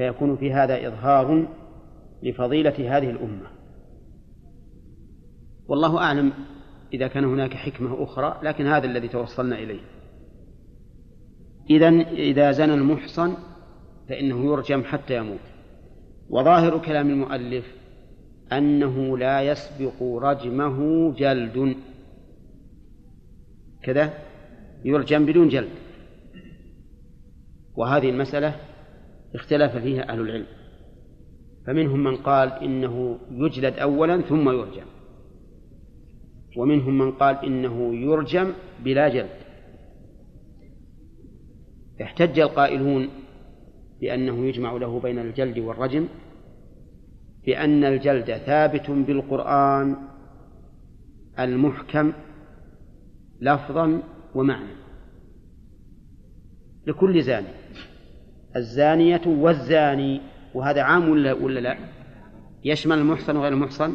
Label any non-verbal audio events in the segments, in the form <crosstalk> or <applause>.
فيكون في هذا إظهار لفضيلة هذه الأمة. والله أعلم إذا كان هناك حكمة أخرى لكن هذا الذي توصلنا إليه. إذا إذا زنى المحصن فإنه يرجم حتى يموت. وظاهر كلام المؤلف أنه لا يسبق رجمه جلد. كذا يرجم بدون جلد. وهذه المسألة اختلف فيها أهل العلم. فمنهم من قال إنه يجلد أولا ثم يرجم. ومنهم من قال إنه يرجم بلا جلد. احتج القائلون بأنه يجمع له بين الجلد والرجم بأن الجلد ثابت بالقرآن المحكم لفظا ومعنى. لكل زاني. الزانية والزاني وهذا عام ولا ولا لا؟ يشمل المحصن وغير المحصن؟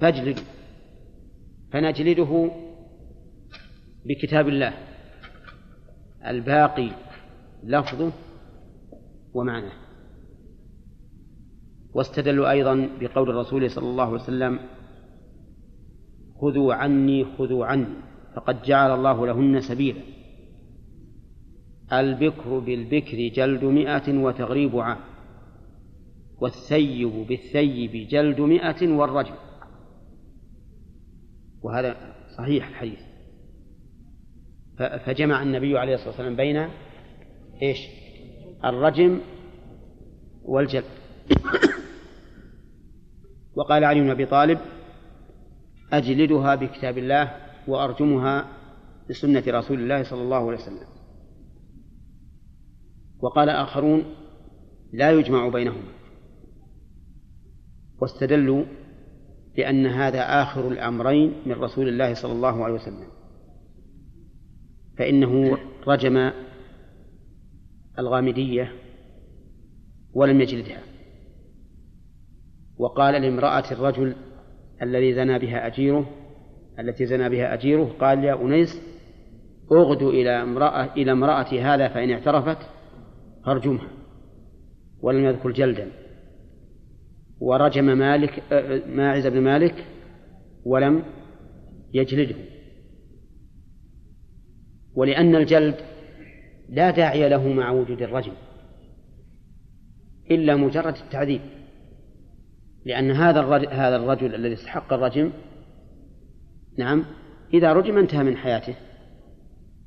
فاجلد. فنجلده بكتاب الله. الباقي لفظه ومعناه. واستدلوا أيضا بقول الرسول صلى الله عليه وسلم خذوا عني خذوا عني فقد جعل الله لهن سبيلا. البكر بالبكر جلد مئة وتغريب عام والثيب بالثيب جلد مئة والرجم. وهذا صحيح الحديث. فجمع النبي عليه الصلاة والسلام بين إيش؟ الرجم والجلد. <coughs> وقال علي بن أبي طالب أجلدها بكتاب الله وأرجمها بسنة رسول الله صلى الله عليه وسلم. وقال آخرون لا يجمع بينهما. واستدلوا بأن هذا آخر الأمرين من رسول الله صلى الله عليه وسلم. فإنه رجم الغامدية ولم يجلدها. وقال لامرأة الرجل الذي زنى بها أجيره التي زنى بها أجيره قال يا أنيس أغدو إلى امرأة إلى امرأة هذا فإن اعترفت فارجمها ولم يذكر جلدا. ورجم مالك ماعز بن مالك ولم يجلده. ولأن الجلد لا داعي له مع وجود الرجم إلا مجرد التعذيب. لأن هذا الرجل هذا الرجل الذي استحق الرجم نعم إذا رجم انتهى من حياته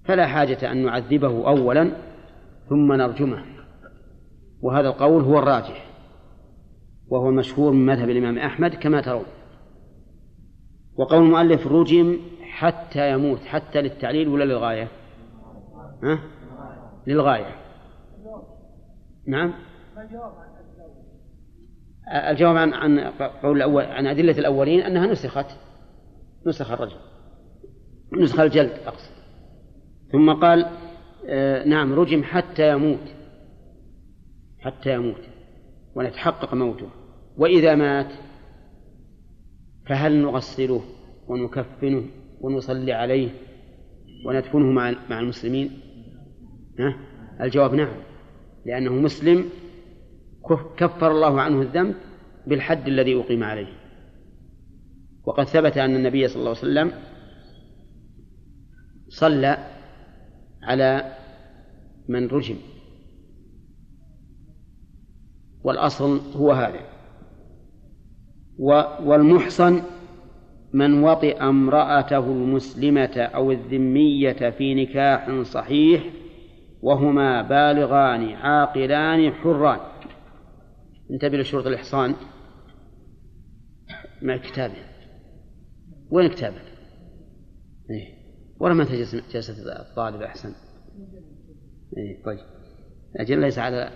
فلا حاجة أن نعذبه أولا ثم نرجمه. وهذا القول هو الراجح. وهو المشهور من مذهب الإمام أحمد كما ترون. وقول المؤلف رجم حتى يموت حتى للتعليل ولا للغاية؟ ها؟ للغاية. نعم؟ الجواب عن عن قول الأول عن أدلة الأولين أنها نسخت نسخ الرجل نسخ الجلد أقصد. ثم قال نعم رجم حتى يموت. حتى يموت. ونتحقق موته. وإذا مات فهل نغسله ونكفنه ونصلي عليه وندفنه مع مع المسلمين؟ ها؟ الجواب نعم. لأنه مسلم كفر الله عنه الذنب بالحد الذي أقيم عليه. وقد ثبت أن النبي صلى الله عليه وسلم صلى على من رجم. والأصل هو هذا. والمحصن من وطئ امرأته المسلمة أو الذمية في نكاح صحيح وهما بالغان عاقلان حران. انتبه لشروط الإحصان. مع كتابه؟ وين كتابك؟ ما تجلس جلسة الطالب أحسن إيه طيب. أجل ليس على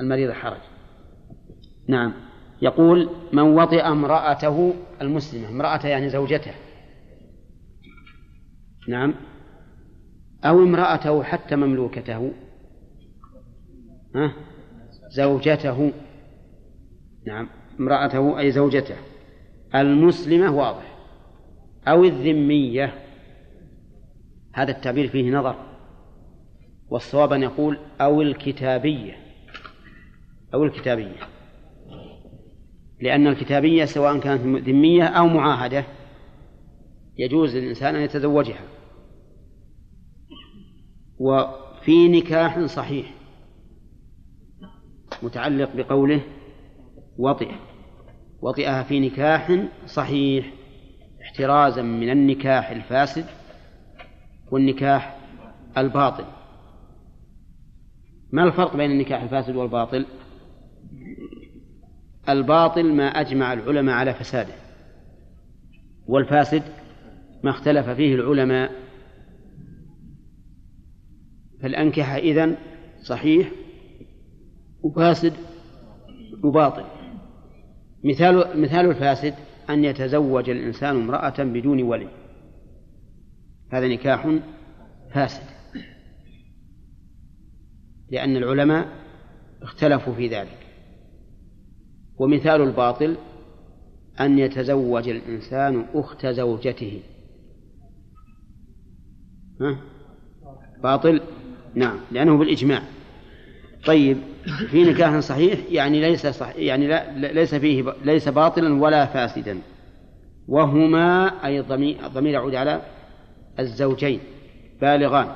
المريض حرج. نعم. يقول من وطئ امرأته المسلمة امرأته يعني زوجته. نعم. أو امرأته حتى مملوكته. ها؟ زوجته. نعم. امرأته أي زوجته. المسلمة واضح. أو الذمية. هذا التعبير فيه نظر. والصواب أن يقول أو الكتابية. أو الكتابية. لأن الكتابية سواء كانت ذمية أو معاهدة يجوز للإنسان أن يتزوجها. وفي نكاح صحيح متعلق بقوله وطئ. وطئها في نكاح صحيح. احترازا من النكاح الفاسد. والنكاح الباطل. ما الفرق بين النكاح الفاسد والباطل؟ الباطل ما أجمع العلماء على فساده والفاسد ما اختلف فيه العلماء. فالأنكحة إذن صحيح وفاسد وباطل. مثال مثال الفاسد أن يتزوج الإنسان امرأة بدون ولي. هذا نكاح فاسد. لأن العلماء اختلفوا في ذلك. ومثال الباطل أن يتزوج الإنسان أخت زوجته. ها؟ باطل؟ نعم لأنه بالإجماع. طيب في نكاح صحيح يعني ليس صح يعني لا ليس فيه ليس باطلا ولا فاسدا. وهما أي الضمير يعود على الزوجين بالغان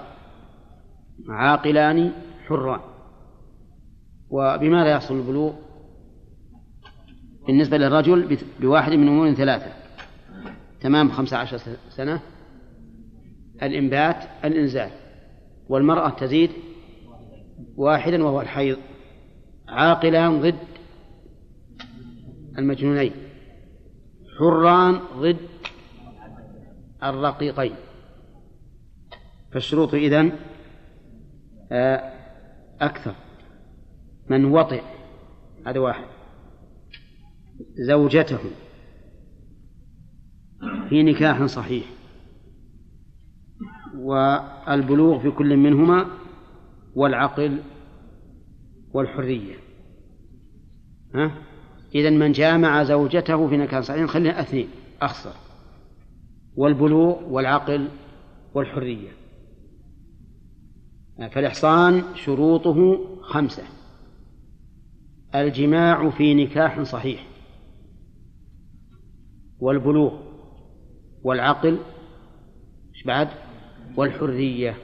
عاقلان حران. وبماذا يحصل البلوغ؟ بالنسبة للرجل بواحد من أمور ثلاثة. تمام خمسة عشر سنة. الإنبات الإنزال. والمرأة تزيد واحدا وهو الحيض. عاقلان ضد المجنونين. حران ضد الرقيقين. فالشروط إذن آه، أكثر. من وطئ هذا واحد. زوجته في نكاح صحيح. والبلوغ في كل منهما والعقل والحرية. ها؟ إذا من جامع زوجته في نكاح صحيح خلينا اثنين أخسر والبلوغ والعقل والحرية. فالإحصان شروطه خمسة. الجماع في نكاح صحيح. والبلوغ. والعقل. إيش بعد؟ والحرية.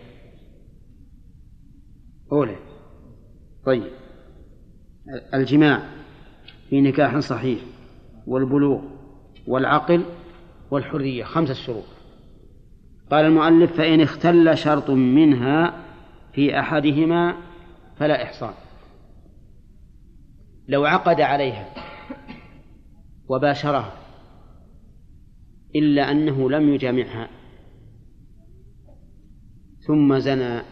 أولى. طيب. الجماع في نكاح صحيح. والبلوغ. والعقل. والحرية. خمسة شروط. قال المؤلف فإن اختل شرط منها في أحدهما فلا إحصان لو عقد عليها وباشرها إلا أنه لم يجامعها ثم زنى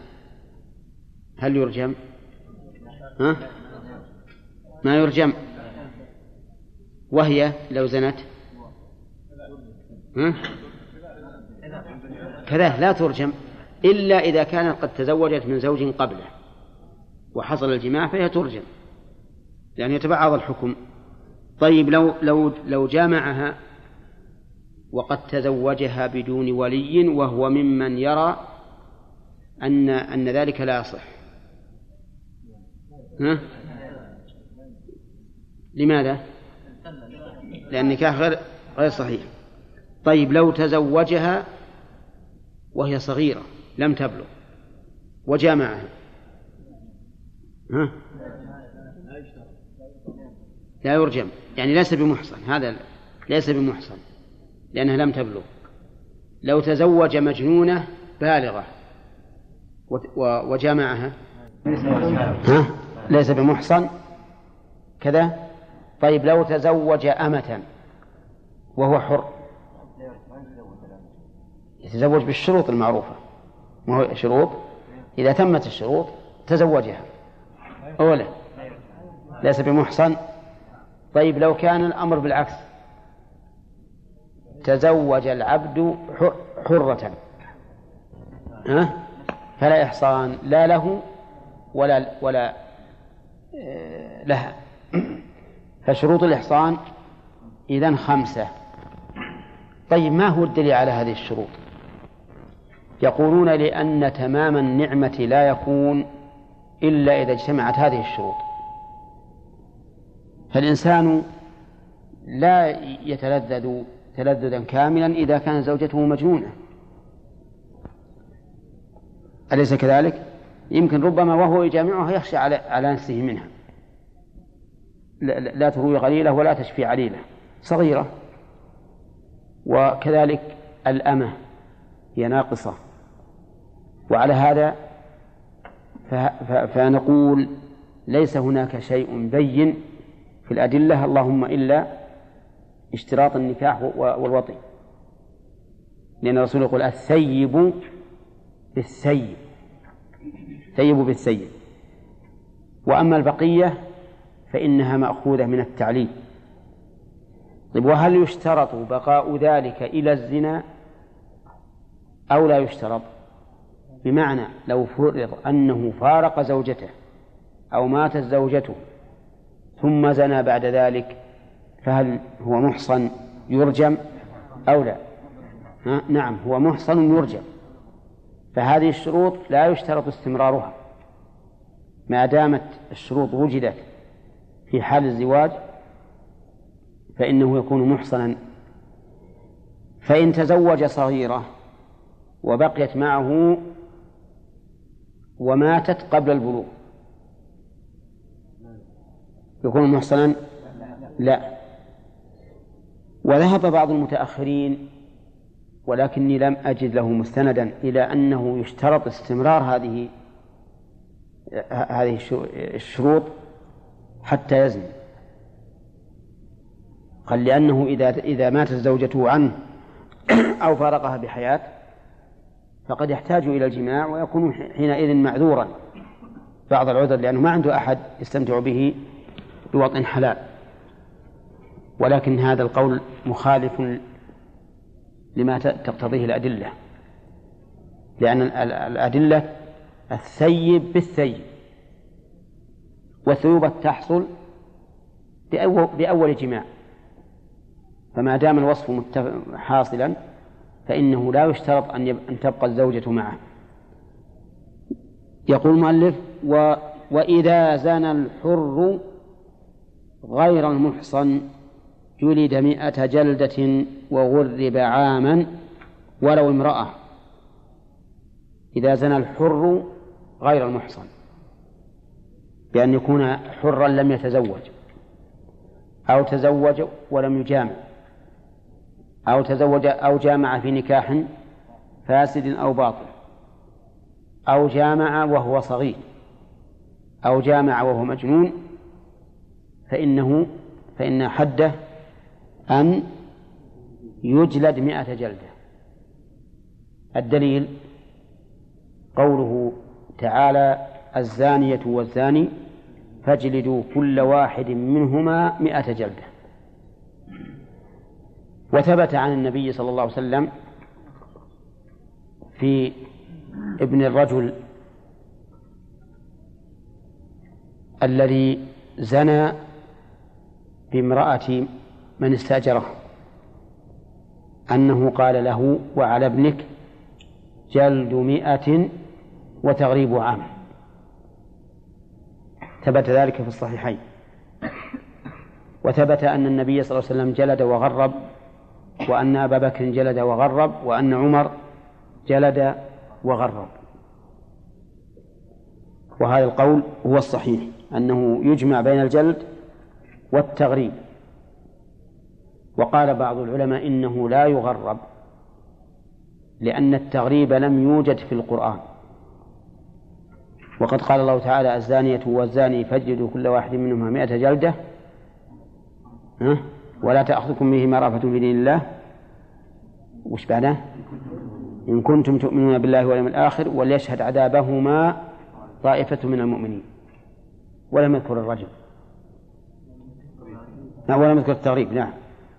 هل يرجم؟ ها؟ ما يرجم وهي لو زنت ها؟ كذا لا ترجم إلا إذا كانت قد تزوجت من زوج قبله وحصل الجماع فهي ترجم يعني يتبعض الحكم طيب لو لو لو جامعها وقد تزوجها بدون ولي وهو ممن يرى أن أن ذلك لا يصح ها؟ لماذا؟ لأن النكاح غير غير صحيح طيب لو تزوجها وهي صغيرة لم تبلغ وجامعها. ها؟ لا يرجم. يعني ليس بمحصن. هذا ليس بمحصن. لأنها لم تبلغ. لو تزوج مجنونة بالغة. وجامعها. ها؟ ليس بمحصن. كذا؟ طيب لو تزوج أمة وهو حر. يتزوج بالشروط المعروفة. ما هو شروط. إذا تمت الشروط تزوجها. أولا. ليس بمحصن. طيب لو كان الأمر بالعكس. تزوج العبد حرة. ها؟ فلا إحصان لا له ولا ولا آه، لها. فشروط الإحصان إذن خمسة. طيب ما هو الدليل على هذه الشروط؟ يقولون لأن تمام النعمة لا يكون إلا إذا اجتمعت هذه الشروط. فالإنسان لا يتلذذ تلذذا كاملا إذا كانت زوجته مجنونة. أليس كذلك؟ يمكن ربما وهو يجامعها يخشى على على نفسه منها. لا تروي غليلة ولا تشفي عليلة. صغيرة. وكذلك الأمة هي ناقصة. وعلى هذا فنقول ليس هناك شيء بين في الأدلة اللهم إلا اشتراط النكاح والوطي. لأن الرسول يقول الثيب بالثيب ثيب بالثيب. وأما البقية فإنها مأخوذة من التعليل. طيب وهل يشترط بقاء ذلك إلى الزنا أو لا يشترط؟ بمعنى لو فرض أنه فارق زوجته أو ماتت زوجته ثم زنى بعد ذلك فهل هو محصن يرجم أو لا؟ ها؟ نعم هو محصن يرجم. فهذه الشروط لا يشترط استمرارها. ما دامت الشروط وجدت في حال الزواج فإنه يكون محصنا. فإن تزوج صغيرة وبقيت معه وماتت قبل البلوغ. يكون محصنا لا. وذهب بعض المتأخرين ولكني لم أجد له مستندا إلى أنه يشترط استمرار هذه هذه الشروط حتى يزني. قال لأنه إذا إذا ماتت زوجته عنه أو فارقها بحياة فقد يحتاج إلى الجماع ويكون حينئذ معذورا. بعض العذر لأنه ما عنده أحد يستمتع به بوطن حلال. ولكن هذا القول مخالف لما تقتضيه الأدلة. لأن الأدلة الثيب بالثيب. والثيوبة تحصل بأول جماع. فما دام الوصف حاصلا فإنه لا يشترط أن, أن تبقى الزوجة معه. يقول المؤلف و وإذا زنى الحر غير المحصن جلد مئة جلدة وغرب عاما ولو امرأة. إذا زنى الحر غير المحصن بأن يكون حرا لم يتزوج أو تزوج ولم يجامع. أو تزوج أو جامع في نكاح فاسد أو باطل. أو جامع وهو صغير. أو جامع وهو مجنون. فإنه فإن حده أن يجلد مئة جلدة. الدليل قوله تعالى الزانية والزاني فاجلدوا كل واحد منهما مئة جلدة. وثبت عن النبي صلى الله عليه وسلم في ابن الرجل الذي زنى بامرأة من استأجره أنه قال له وعلى ابنك جلد مئة وتغريب عام. ثبت ذلك في الصحيحين. وثبت أن النبي صلى الله عليه وسلم جلد وغرب وأن أبا بكر جلد وغرب وأن عمر جلد وغرب. وهذا القول هو الصحيح أنه يجمع بين الجلد والتغريب. وقال بعض العلماء إنه لا يغرب لأن التغريب لم يوجد في القرآن. وقد قال الله تعالى الزانية والزاني فاجلدوا كل واحد منهما مئة جلدة. ها؟ ولا تأخذكم بهما رأفة في دين الله. وش بعده? إن كنتم تؤمنون بالله واليوم الآخر وليشهد عذابهما طائفة من المؤمنين. ولم يذكر الرجل. نعم ولم يذكر التغريب نعم.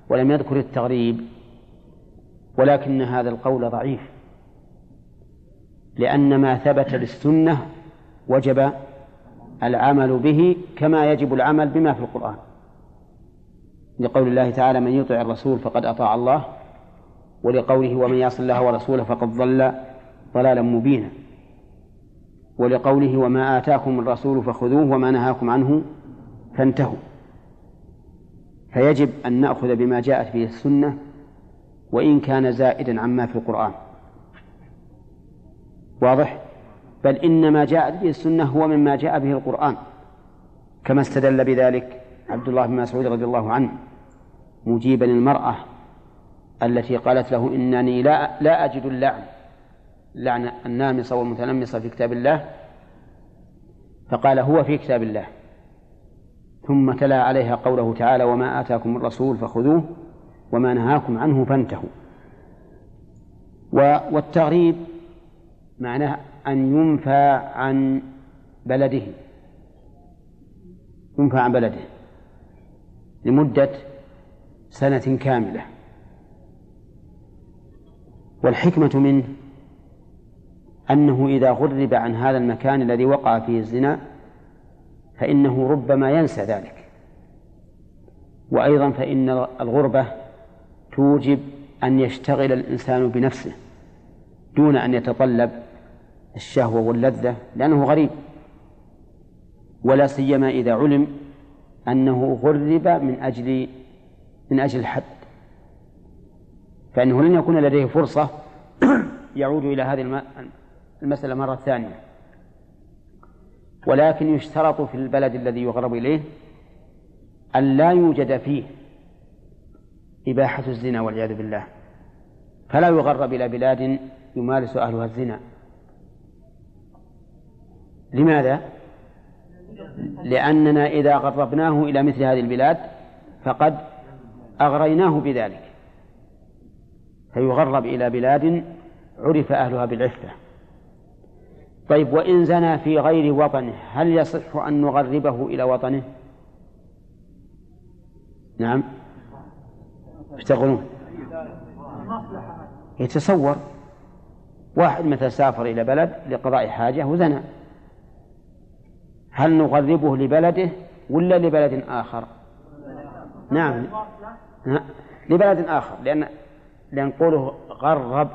ولم يذكر التغريب. ولكن هذا القول ضعيف. لأن ما ثبت للسنة وجب العمل به كما يجب العمل بما في القرآن. لقول الله تعالى من يطع الرسول فقد أطاع الله ولقوله ومن يعص الله ورسوله فقد ضل ضلالا مبينا ولقوله وما آتاكم الرسول فخذوه وما نهاكم عنه فانتهوا فيجب أن نأخذ بما جاءت به السنة وإن كان زائدا عما في القرآن. واضح؟ بل إن ما جاءت به السنة هو مما جاء به القرآن. كما استدل بذلك عبد الله بن مسعود رضي الله عنه مجيبا المرأة التي قالت له إنني لا لا أجد اللعن لعن النامصة والمتنمصة في كتاب الله فقال هو في كتاب الله. ثم تلا عليها قوله تعالى وما آتاكم الرسول فخذوه وما نهاكم عنه فانتهوا. والتغريب معناه أن ينفى عن بلده ينفى عن بلده لمدة سنة كاملة. والحكمة منه أنه إذا غرب عن هذا المكان الذي وقع فيه الزنا فإنه ربما ينسى ذلك. وأيضا فإن الغربة توجب أن يشتغل الإنسان بنفسه دون أن يتطلب الشهوة واللذة لأنه غريب. ولا سيما إذا علم أنه غرب من أجل من أجل الحد. فإنه لن يكون لديه فرصة <clears throat> يعود إلى هذه المسألة مرة ثانية. ولكن يشترط في البلد الذي يغرب إليه أن لا يوجد فيه إباحة الزنا والعياذ بالله. فلا يغرب إلى بلاد يمارس أهلها الزنا. لماذا؟ لأننا إذا غربناه إلى مثل هذه البلاد فقد أغريناه بذلك. فيغرب إلى بلاد عرف أهلها بالعفة طيب وإن زنى في غير وطنه هل يصح أن نغربه إلى وطنه؟ نعم. اشتغلون يتصور. واحد مثلا سافر إلى بلد لقضاء حاجة وزنى. هل نغربه لبلده ولا لبلد آخر؟ نعم. لبلد آخر لأن لأن قوله غرب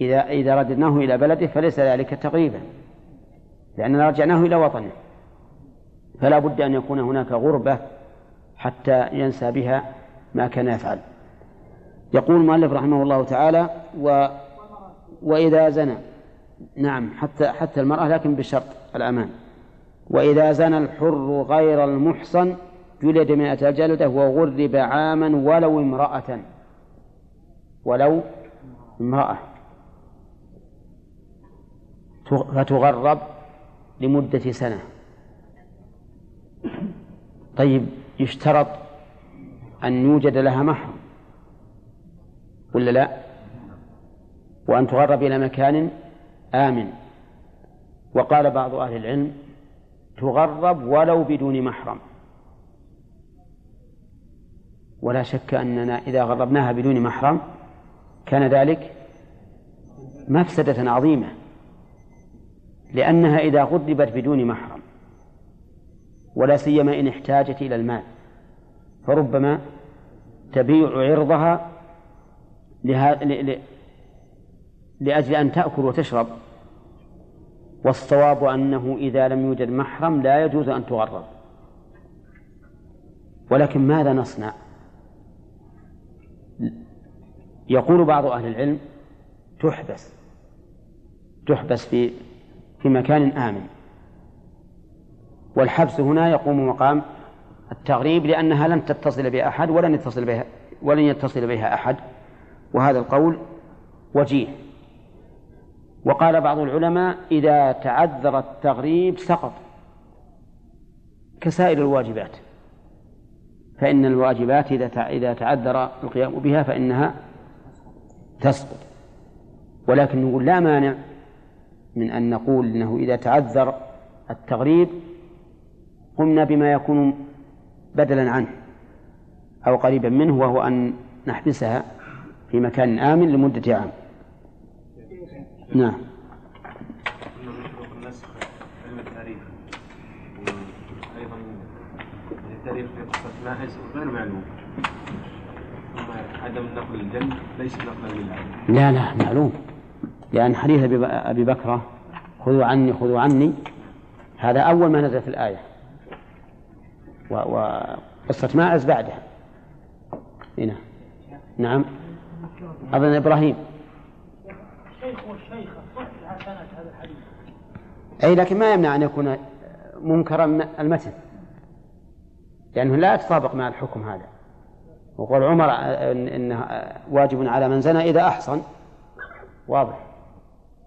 إذا إذا رددناه إلى بلده فليس ذلك تقريبا لأننا رجعناه إلى وطنه. فلا بد أن يكون هناك غربة حتى ينسى بها ما كان يفعل. يقول المؤلف رحمه الله تعالى و وإذا زنى نعم حتى حتى المرأة لكن بشرط الأمان. وإذا زنى الحر غير المحصن جلد مئة جلدة وغرب عاما ولو امرأة. ولو امرأة. فتغرب لمدة سنة. طيب يشترط أن يوجد لها محرم. ولا لا؟ وأن تغرب إلى مكان آمن. وقال بعض أهل العلم تغرب ولو بدون محرم. ولا شك أننا إذا غربناها بدون محرم كان ذلك مفسدة عظيمة لأنها إذا غربت بدون محرم ولا سيما إن احتاجت إلى المال. فربما تبيع عرضها لأجل أن تأكل وتشرب والصواب أنه إذا لم يوجد محرم لا يجوز أن تغرب. ولكن ماذا نصنع؟ يقول بعض أهل العلم تحبس تحبس في في مكان آمن. والحبس هنا يقوم مقام التغريب لأنها لن تتصل بأحد ولن يتصل بها ولن يتصل بها أحد. وهذا القول وجيه. وقال بعض العلماء إذا تعذر التغريب سقط كسائر الواجبات. فإن الواجبات إذا إذا تعذر القيام بها فإنها تسقط. ولكن نقول لا مانع من أن نقول إنه إذا تعذر التغريب قمنا بما يكون بدلا عنه أو قريبا منه وهو أن نحبسها في مكان آمن لمدة عام. نعم. التاريخ في قصة ماعز غير معلوم عدم نقل الجن ليس نقلا لله لا لا معلوم. لأن حديث أبي بكرة خذوا عني خذوا عني. هذا أول ما نزل في الآية وقصة ماعز بعدها هنا. نعم. أظن إبراهيم. الشيخ والشيخة صح هذا الحديث. أي لكن ما يمنع أن يكون منكرا المتن. لأنه لا يتطابق مع الحكم هذا. وقول عمر إنه واجب على من زنى إذا أحصن. واضح.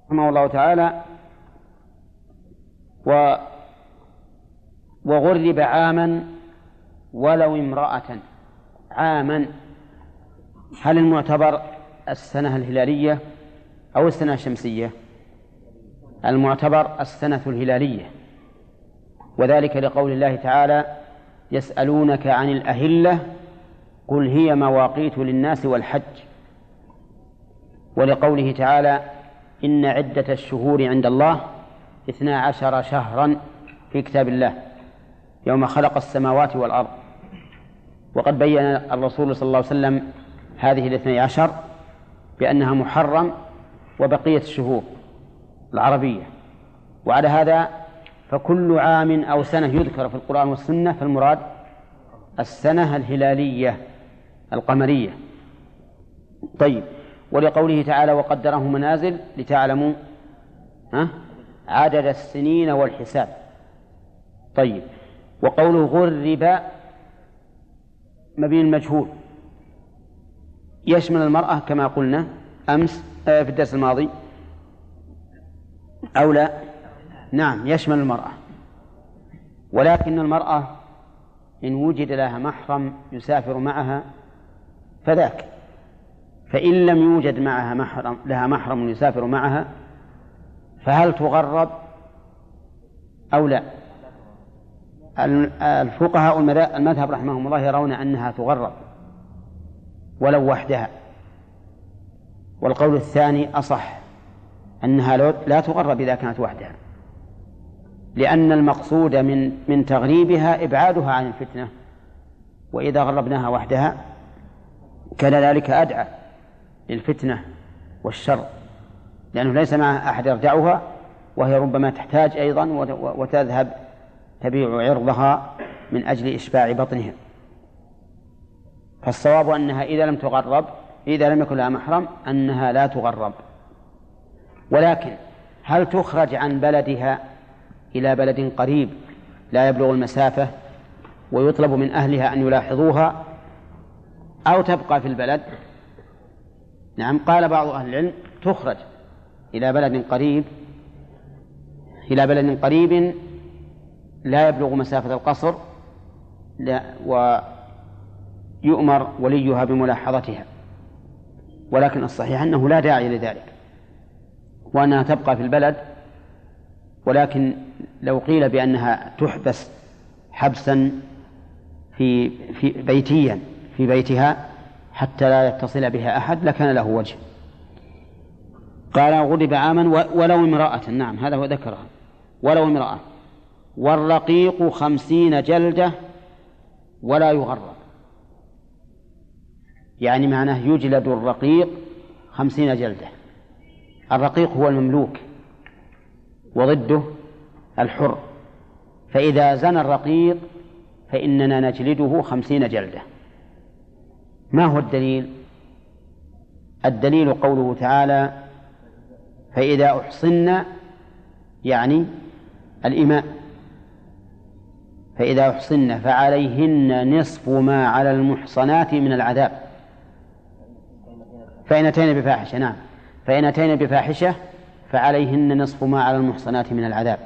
رحمه الله تعالى. و وغرب عاما ولو امرأة. عاما. هل المعتبر السنة الهلالية أو السنة الشمسية؟ المعتبر السنة الهلالية. وذلك لقول الله تعالى يسألونك عن الأهلة قل هي مواقيت للناس والحج. ولقوله تعالى إن عدة الشهور عند الله اثنا عشر شهرا في كتاب الله يوم خلق السماوات والأرض. وقد بين الرسول صلى الله عليه وسلم هذه الاثني عشر بأنها محرم وبقية الشهور العربية. وعلى هذا فكل عام أو سنة يذكر في القرآن والسنة فالمراد السنة الهلالية. القمرية. طيب ولقوله تعالى وقدره منازل لتعلموا ها عدد السنين والحساب طيب وقوله غرب مبين المجهول يشمل المرأة كما قلنا أمس آه، في الدرس الماضي. أو لا؟ نعم يشمل المرأة. ولكن المرأة إن وجد لها محرم يسافر معها فذاك. فإن لم يوجد معها محرم لها محرم يسافر معها فهل تغرب أو لا؟ الفقهاء المذهب رحمهم الله يرون أنها تغرب ولو وحدها. والقول الثاني أصح أنها لا تغرب إذا كانت وحدها. لأن المقصود من من تغريبها إبعادها عن الفتنة وإذا غربناها وحدها كان ذلك أدعى للفتنة والشر لأنه ليس معها أحد يرجعها وهي ربما تحتاج أيضا وتذهب تبيع عرضها من أجل إشباع بطنها. فالصواب أنها إذا لم تغرب إذا لم يكن لها محرم أنها لا تغرب. ولكن هل تخرج عن بلدها إلى بلد قريب لا يبلغ المسافة ويطلب من أهلها أن يلاحظوها؟ أو تبقى في البلد. نعم قال بعض أهل العلم تخرج إلى بلد قريب إلى بلد قريب لا يبلغ مسافة القصر لا ويؤمر وليها بملاحظتها. ولكن الصحيح أنه لا داعي لذلك وأنها تبقى في البلد. ولكن لو قيل بأنها تحبس حبسا في في بيتيا في بيتها حتى لا يتصل بها أحد لكان له وجه. قال غضب عاما ولو امرأة. نعم هذا هو ذكرها. ولو امرأة. والرقيق خمسين جلدة ولا يغرب. يعني معناه يجلد الرقيق خمسين جلدة. الرقيق هو المملوك وضده الحر. فإذا زنى الرقيق فإننا نجلده خمسين جلدة. ما هو الدليل؟ الدليل قوله تعالى فإذا أحصن يعني الإماء فإذا أحصن فعليهن نصف ما على المحصنات من العذاب. فإن أتينا بفاحشة نعم. فإن أتينا بفاحشة فعليهن نصف ما على المحصنات من العذاب.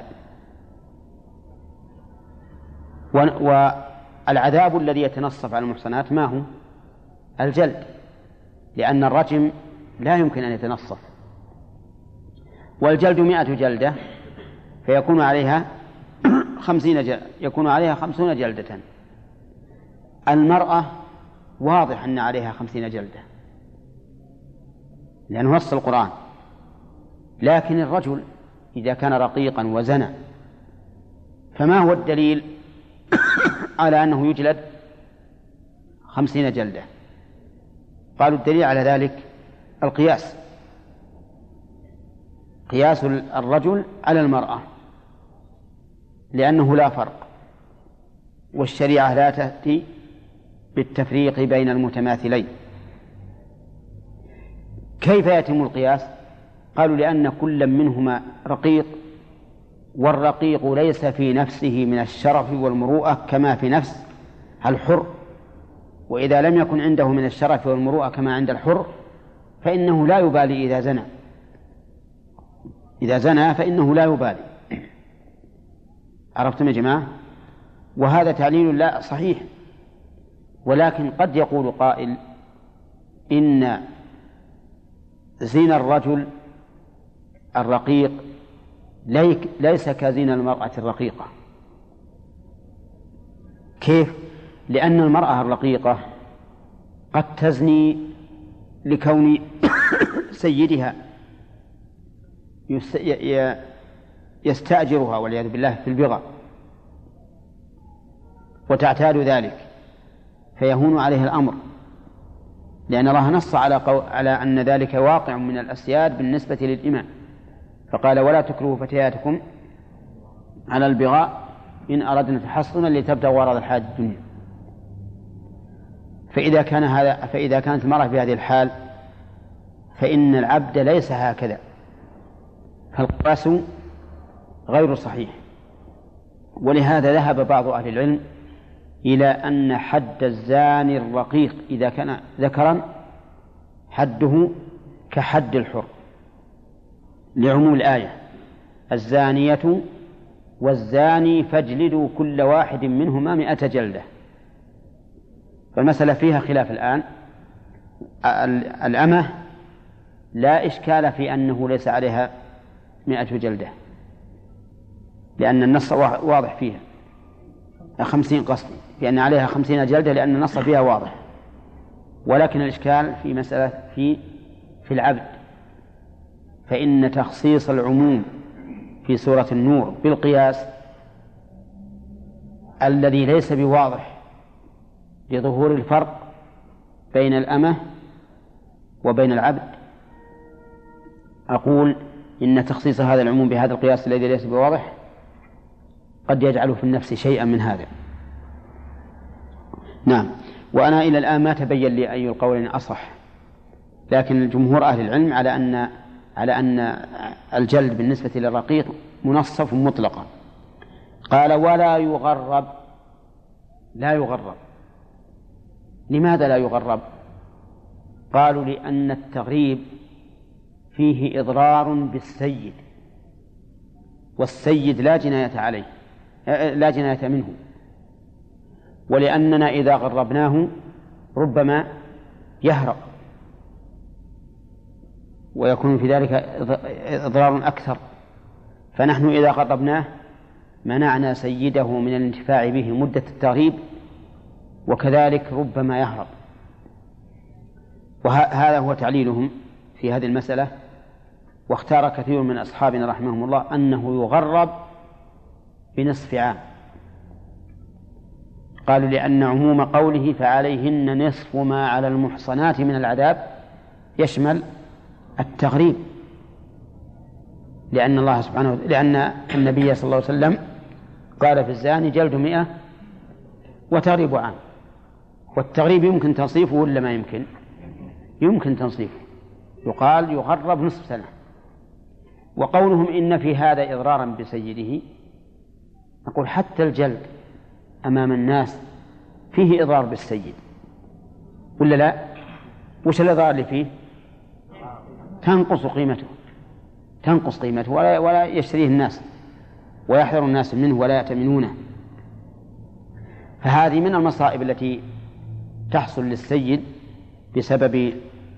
والعذاب الذي يتنصف على المحصنات ما هو؟ الجلد لأن الرجم لا يمكن أن يتنصف. والجلد مئة جلدة فيكون عليها <clears throat> خمسين جلدة يكون عليها خمسون جلدة. المرأة واضح أن عليها خمسين جلدة لأنه نص القرآن. لكن الرجل إذا كان رقيقا وزنى فما هو الدليل <clears throat> على أنه يجلد خمسين جلدة؟ قالوا الدليل على ذلك القياس. قياس الرجل على المرأة لأنه لا فرق والشريعة لا تأتي بالتفريق بين المتماثلين. كيف يتم القياس؟ قالوا لأن كل منهما رقيق والرقيق ليس في نفسه من الشرف والمروءة كما في نفس الحر. وإذا لم يكن عنده من الشرف والمروءة كما عند الحر فإنه لا يبالي إذا زنى. إذا زنى فإنه لا يبالي. عرفتم يا جماعة؟ وهذا تعليل لا صحيح. ولكن قد يقول قائل إن زين الرجل الرقيق ليس كزين المرأة الرقيقة. كيف؟ لأن المرأة الرقيقة قد تزني لكون <coughs> سيدها يستأجرها والعياذ بالله في البغى. وتعتاد ذلك. فيهون عليه الأمر. لأن الله نص على قو... على أن ذلك واقع من الأسياد بالنسبة للإمام فقال ولا تكرهوا فتياتكم على البغاء إن أردنا تحصنا لتبتغوا عرض الحياة الدنيا. فإذا كان هذا فإذا كانت المرأة في هذه الحال فإن العبد ليس هكذا. فالقياس غير صحيح. ولهذا ذهب بعض أهل العلم إلى أن حد الزاني الرقيق إذا كان ذكرا حده كحد الحر. لعموم الآية الزانية والزاني فاجلدوا كل واحد منهما مئة جلدة. فالمسألة فيها خلاف الآن. الأمة لا إشكال في أنه ليس عليها مئة جلدة لأن النص واضح فيها. خمسين قصدي بأن عليها خمسين جلدة لأن النص فيها واضح. ولكن الإشكال في مسألة في في العبد. فإن تخصيص العموم في سورة النور بالقياس الذي ليس بواضح لظهور الفرق بين الأمة وبين العبد. أقول إن تخصيص هذا العموم بهذا القياس الذي ليس بواضح قد يجعل في النفس شيئا من هذا. نعم. وأنا إلى الآن ما تبين لي أي القولين أصح لكن الجمهور أهل العلم على أن على أن الجلد بالنسبة للرقيق منصف مطلقا. قال ولا يغرب لا يغرب. لماذا لا يغرب؟ قالوا لأن التغريب فيه إضرار بالسيد والسيد لا جناية عليه لا جناية منه. ولأننا إذا غربناه ربما يهرب ويكون في ذلك إضرار أكثر. فنحن إذا غربناه منعنا سيده من الانتفاع به مدة التغريب وكذلك ربما يهرب. وهذا هو تعليلهم في هذه المسألة. واختار كثير من أصحابنا رحمهم الله أنه يغرب بنصف عام. قالوا لأن عموم قوله فعليهن نصف ما على المحصنات من العذاب يشمل التغريب. لأن الله سبحانه لأن النبي صلى الله عليه وسلم قال في الزاني جلد مئة وتغريب عام. والتغريب يمكن تنصيفه ولا ما يمكن؟ يمكن تنصيفه. يقال يغرب نصف سنة. وقولهم إن في هذا إضرارا بسيده. نقول حتى الجلد أمام الناس فيه إضرار بالسيد. ولا لا؟ وش الإضرار اللي فيه؟ تنقص قيمته. تنقص قيمته. ولا ولا يشتريه الناس. ويحذر الناس منه ولا يأتمنونه فهذه من المصائب التي تحصل للسيد بسبب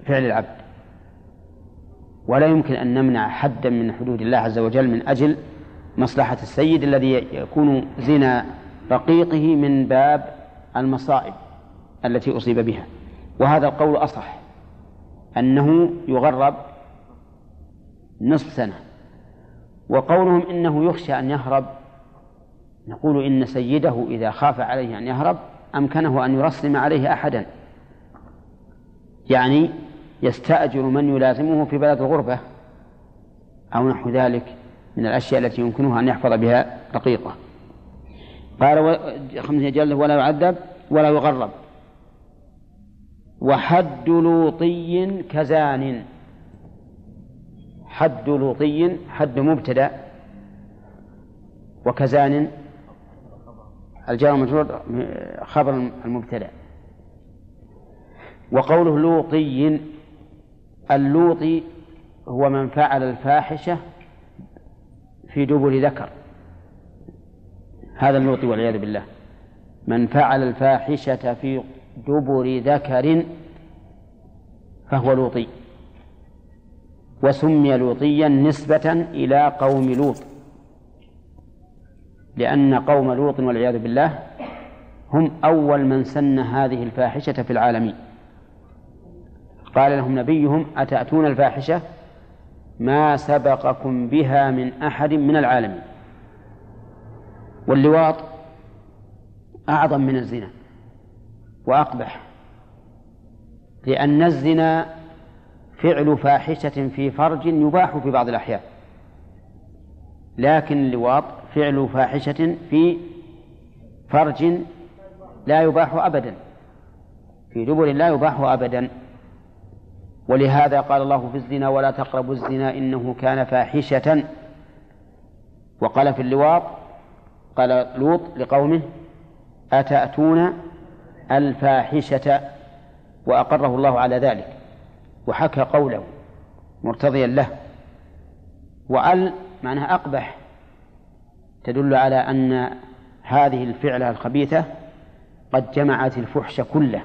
فعل العبد. ولا يمكن أن نمنع حدا من حدود الله عز وجل من أجل مصلحة السيد الذي يكون زنا رقيقه من باب المصائب التي أصيب بها. وهذا القول أصح أنه يغرب نصف سنة. وقولهم إنه يخشى أن يهرب نقول إن سيده إذا خاف عليه أن يهرب أمكنه أن يرسم عليه أحدا. يعني يستأجر من يلازمه في بلد الغربة أو نحو ذلك من الأشياء التي يمكنه أن يحفظ بها رقيقه. قال خمسة جلة ولا يعذب ولا يغرب. وحد لوطي كزان. حد لوطي حد مبتدأ. وكزان الجار المجرور خبر المبتدأ. وقوله لوطي اللوطي هو من فعل الفاحشة في دبر ذكر. هذا اللوطي والعياذ بالله. من فعل الفاحشة في دبر ذكر فهو لوطي. وسمي لوطيا نسبة إلى قوم لوط. لأن قوم لوط والعياذ بالله هم أول من سن هذه الفاحشة في العالمين قال لهم نبيهم أتأتون الفاحشة؟ ما سبقكم بها من أحد من العالمين واللواط أعظم من الزنا وأقبح لأن الزنا فعل فاحشة في فرج يباح في بعض الأحيان. لكن اللواط فعل فاحشة في فرج لا يباح أبدا. في دبر لا يباح أبدا. ولهذا قال الله في الزنا ولا تقربوا الزنا إنه كان فاحشة. وقال في اللواط قال لوط لقومه أتأتون الفاحشة؟ وأقره الله على ذلك. وحكى قوله مرتضيا له. وأل معناها أقبح. تدل على أن هذه الفعلة الخبيثة قد جمعت الفحش كله.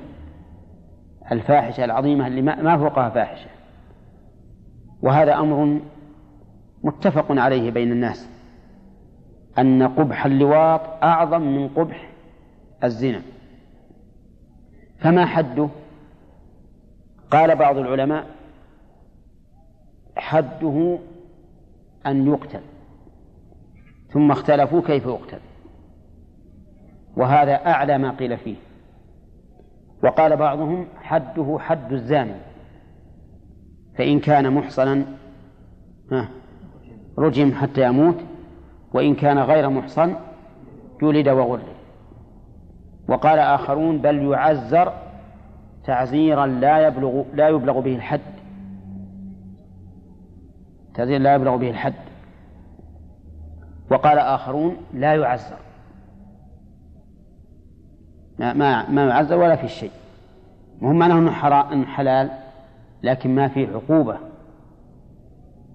الفاحشة العظيمة اللي ما فوقها فاحشة. وهذا أمر متفق عليه بين الناس. أن قبح اللواط أعظم من قبح الزنا. فما حده؟ قال بعض العلماء حده أن يقتل. ثم اختلفوا كيف يقتل. وهذا أعلى ما قيل فيه. وقال بعضهم حده حد الزاني. فإن كان محصنا رجم حتى يموت. وإن كان غير محصن جلد وغرد وقال آخرون بل يعزر تعزيرا لا يبلغ لا يبلغ به الحد. تعزيرا لا يبلغ به الحد. وقال آخرون لا يعزر. ما ما يعزر ولا في شيء. وهم معناه إنه حرام حلال لكن ما فيه عقوبة.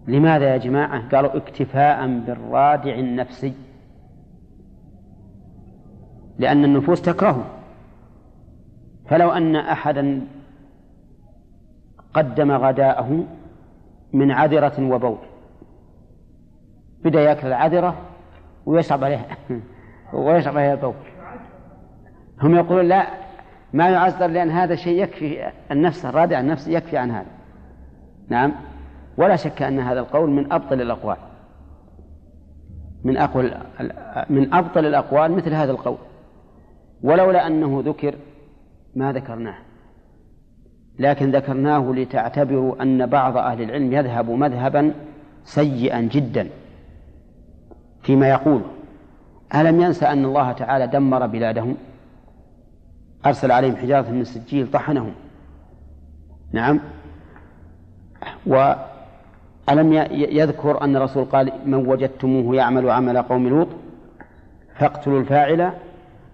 لماذا يا جماعة؟ قالوا اكتفاء بالرادع النفسي. لأن النفوس تكرهه. فلو أن أحدا قدم غداءه من عذرة وبول بدأ يأكل العذرة ويشرب عليها ويشرب عليها البول هم يقولون لا ما يعذر لأن هذا شيء يكفي النفس الرادع النفسي يكفي عن هذا. نعم. ولا شك أن هذا القول من أبطل الأقوال. من أقوى من أبطل الأقوال مثل هذا القول. ولولا أنه ذكر ما ذكرناه. لكن ذكرناه لتعتبروا أن بعض أهل العلم يذهب مذهبا سيئا جدا. فيما يقول. ألم ينسى أن الله تعالى دمر بلادهم؟ أرسل عليهم حجارة من سجيل طحنهم. نعم. وألم يذكر أن الرسول قال من وجدتموه يعمل عمل قوم لوط فاقتلوا الفاعل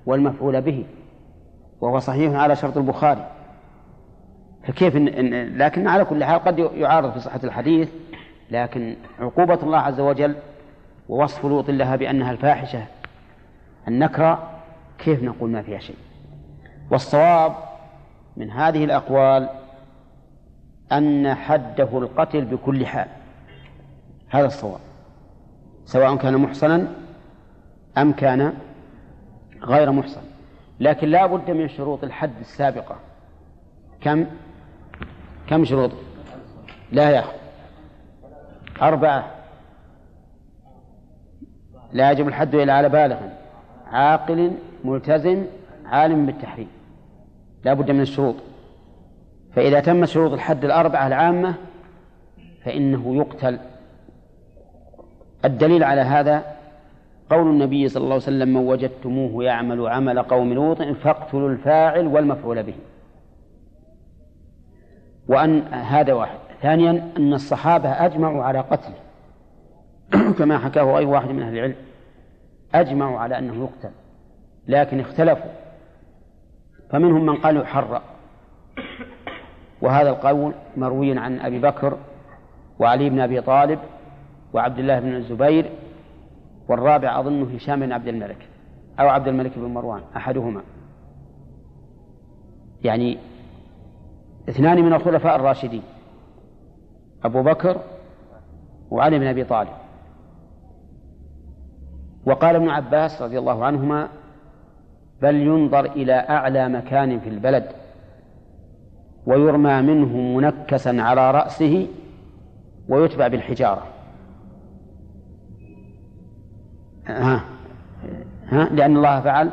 والمفعول به. وهو صحيح على شرط البخاري. فكيف إن لكن على كل حال قد يعارض في صحة الحديث لكن عقوبة الله عز وجل ووصف لوط لها بأنها الفاحشة. النكرة كيف نقول ما فيها شيء؟ والصواب من هذه الأقوال أن حده القتل بكل حال. هذا الصواب. سواء كان محصنا أم كان غير محصن. لكن لا بد من شروط الحد السابقة. كم؟ كم شروط؟ لا يا أربعة. لا يجب الحد إلا على بالغ عاقل ملتزم عالم بالتحريم. لا بد من الشروط. فإذا تم شروط الحد الأربعة العامة فإنه يقتل. الدليل على هذا قول النبي صلى الله عليه وسلم من وجدتموه يعمل عمل قوم لوط فاقتلوا الفاعل والمفعول به. وأن هذا واحد. ثانيا أن الصحابة أجمعوا على قتله. <clears throat> كما حكاه غير واحد من أهل العلم أجمعوا على أنه يقتل لكن اختلفوا. فمنهم من قال يحرق وهذا القول مروي عن أبي بكر وعلي بن أبي طالب وعبد الله بن الزبير والرابع أظنه هشام بن عبد الملك أو عبد الملك بن مروان أحدهما. يعني اثنان من الخلفاء الراشدين أبو بكر وعلي بن أبي طالب. وقال ابن عباس رضي الله عنهما بل ينظر إلى أعلى مكان في البلد ويرمى منه منكسا على رأسه ويتبع بالحجارة. ها ها لأن الله فعل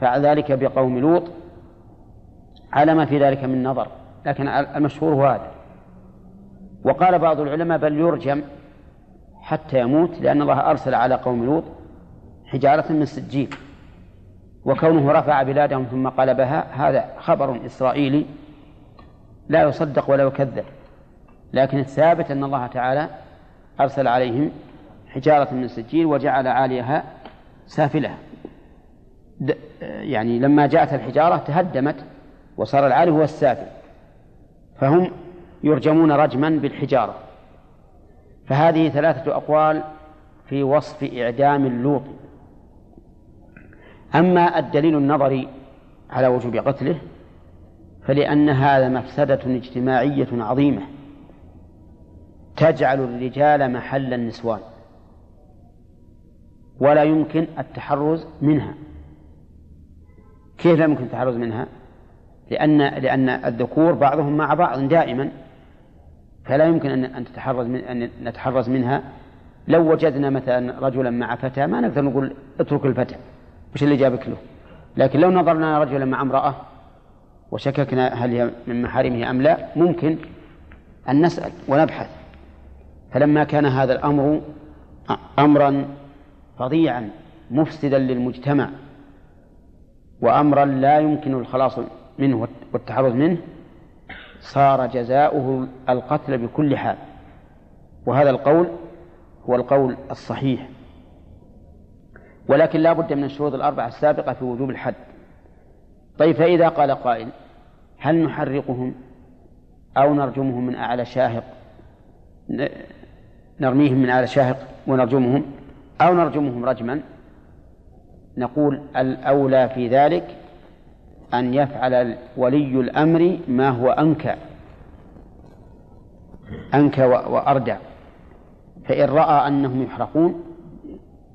فعل ذلك بقوم لوط على ما في ذلك من نظر لكن المشهور هو هذا. وقال بعض العلماء بل يرجم حتى يموت لأن الله أرسل على قوم لوط حجارة من سجيل وكونه رفع بلادهم ثم قلبها هذا خبر إسرائيلي لا يصدق ولا يكذب لكن الثابت أن الله تعالى أرسل عليهم حجارة من سجيل وجعل عاليها سافلة يعني لما جاءت الحجارة تهدمت وصار العالي هو السافل فهم يرجمون رجما بالحجارة. فهذه ثلاثة أقوال في وصف إعدام اللوط أما الدليل النظري على وجوب قتله فلأن هذا مفسدة اجتماعية عظيمة تجعل الرجال محل النسوان ولا يمكن التحرز منها كيف لا يمكن التحرز منها؟ لأن لأن الذكور بعضهم مع بعض دائما فلا يمكن أن أن تتحرز من أن نتحرز منها. لو وجدنا مثلا رجلا مع فتى ما نقدر نقول اترك الفتى وش اللي جابك له؟ لكن لو نظرنا رجلا مع امرأة وشككنا هل هي من محارمه أم لا ممكن أن نسأل ونبحث. فلما كان هذا الأمر أمرا فظيعا مفسدا للمجتمع وأمرا لا يمكن الخلاص منه والتحرز منه صار جزاؤه القتل بكل حال. وهذا القول هو القول الصحيح. ولكن لا بد من الشروط الأربعة السابقة في وجوب الحد. طيب فإذا قال قائل هل نحرقهم أو نرجمهم من أعلى شاهق؟ نرميهم من أعلى شاهق ونرجمهم أو نرجمهم رجما؟ نقول الأولى في ذلك أن يفعل ولي الأمر ما هو أنكى أنكى وأردع. فإن رأى أنهم يحرقون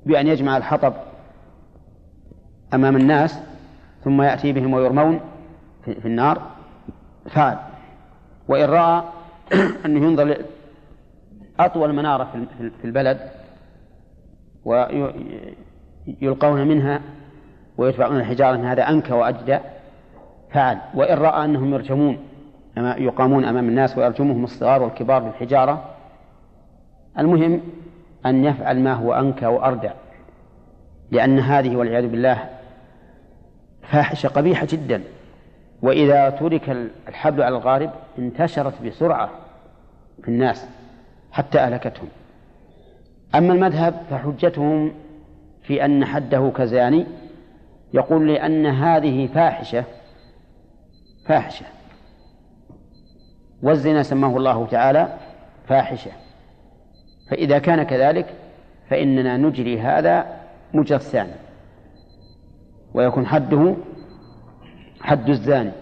بأن يجمع الحطب أمام الناس ثم يأتي بهم ويرمون في النار فعل. وإن رأى <clears throat> أنه ينظر أطول منارة في البلد ويلقون منها ويدفعون الحجارة من هذا أنكى وأجدى. فعل. وإن رأى أنهم يرجمون يقامون أمام الناس ويرجمهم الصغار والكبار بالحجارة المهم أن يفعل ما هو أنكى وأردع لأن هذه والعياذ بالله فاحشة قبيحة جدا. وإذا ترك الحبل على الغارب انتشرت بسرعة في الناس حتى أهلكتهم. أما المذهب فحجتهم في أن حده كزاني يقول لأن هذه فاحشة فاحشة. والزنا سماه الله تعالى فاحشة. فإذا كان كذلك فإننا نجري هذا مجرى ويكون حده حد الزاني.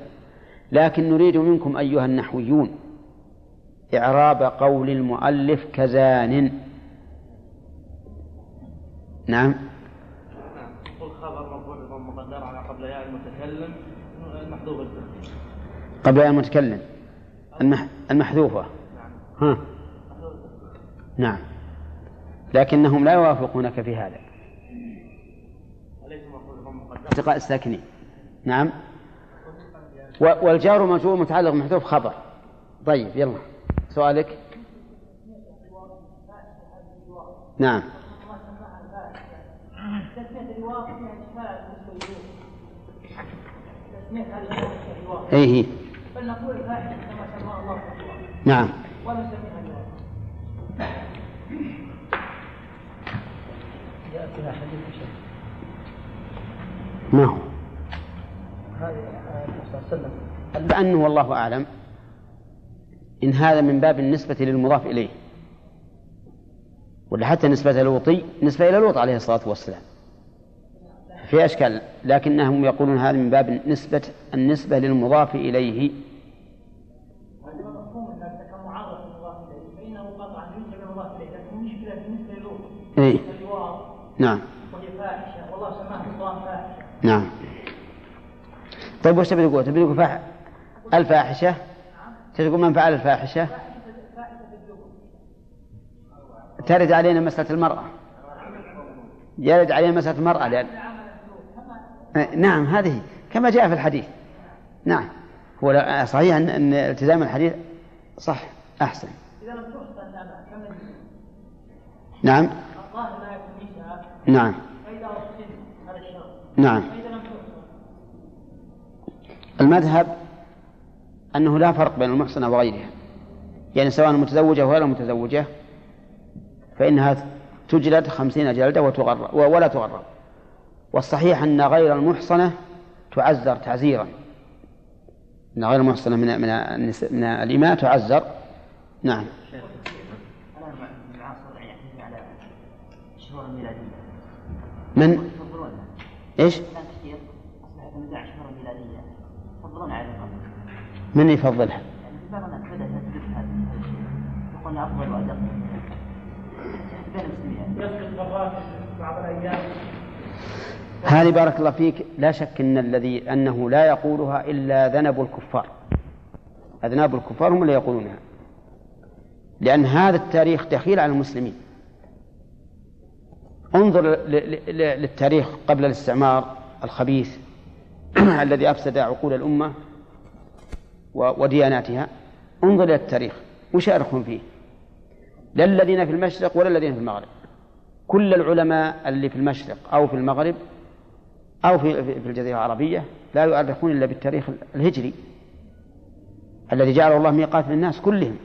لكن نريد منكم أيها النحويون إعراب قول المؤلف كزان. نعم. قل خبر مرفوع مقدر على قبل ياء المتكلم المحذوف قبل المتكلم نتكلم المحذوفة. ها. نعم. لكنهم لا يوافقونك في هذا. التقاء الساكنين. نعم. والجار مجرور متعلق محذوف خبر طيب يلا. سؤالك؟ نعم. اي نعم. ولا ياتينا حديث ما هو؟ هذه صلى الله عليه وسلم لأنه والله أعلم إن هذا من باب النسبة للمضاف إليه. ولا حتى نسبة لوطي نسبة إلى لوط عليه الصلاة والسلام. في أشكال لكنهم يقولون هذا من باب نسبة النسبة للمضاف إليه. إيه؟ نعم. والله سماه نعم. طيب وش تبي تقول؟ تبي تقول الفاحشة؟ تقول من فعل الفاحشة؟ ترد علينا مسألة المرأة. يرد علينا مسألة المرأة لأن نعم هذه كما جاء في الحديث. نعم. هو صحيح أن, أن التزام الحديث صح أحسن. نعم. نعم. نعم. المذهب أنه لا فرق بين المحصنة وغيرها. يعني سواء متزوجة وغير متزوجة فإنها تجلد خمسين جلدة وتغرب ولا تغرب. والصحيح أن غير المحصنة تعزر تعزيرا. أن غير المحصنة من من من الإماء تعزر. نعم. من؟ إيش؟ من يفضلها؟ هذه بارك الله فيك. لا شك إن الذي أنه لا يقولها إلا ذنب الكفار. أذناب الكفار هم اللي يقولونها. لأن هذا التاريخ دخيل على المسلمين. انظر للتاريخ قبل الاستعمار الخبيث <clears throat> الذي أفسد عقول الأمة ودياناتها. انظر إلى التاريخ وش يأرخون فيه؟ لا الذين في المشرق ولا الذين في المغرب. كل العلماء اللي في المشرق أو في المغرب أو في, في الجزيرة العربية لا يؤرخون إلا بالتاريخ الهجري الذي جعله الله ميقات للناس كلهم.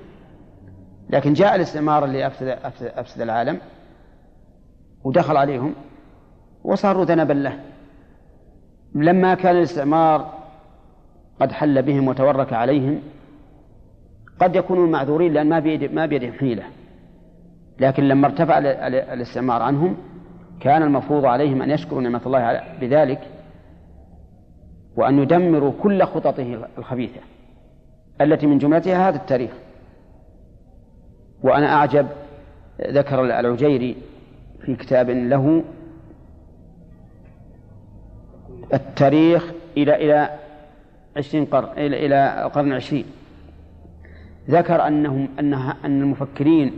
لكن جاء الاستعمار اللي أفسد, أفسد, أفسد العالم. ودخل عليهم وصاروا ذنبا له. لما كان الاستعمار قد حل بهم وتورك عليهم قد يكونوا معذورين لأن ما بيد ما بيدهم حيلة. لكن لما ارتفع الاستعمار عنهم كان المفروض عليهم أن يشكروا نعمة الله بذلك وأن يدمروا كل خططه الخبيثة التي من جملتها هذا التاريخ. وأنا أعجب ذكر العجيري في كتاب له التاريخ إلى إلى عشرين قرن إلى إلى القرن العشرين. ذكر أنهم أنها أن المفكرين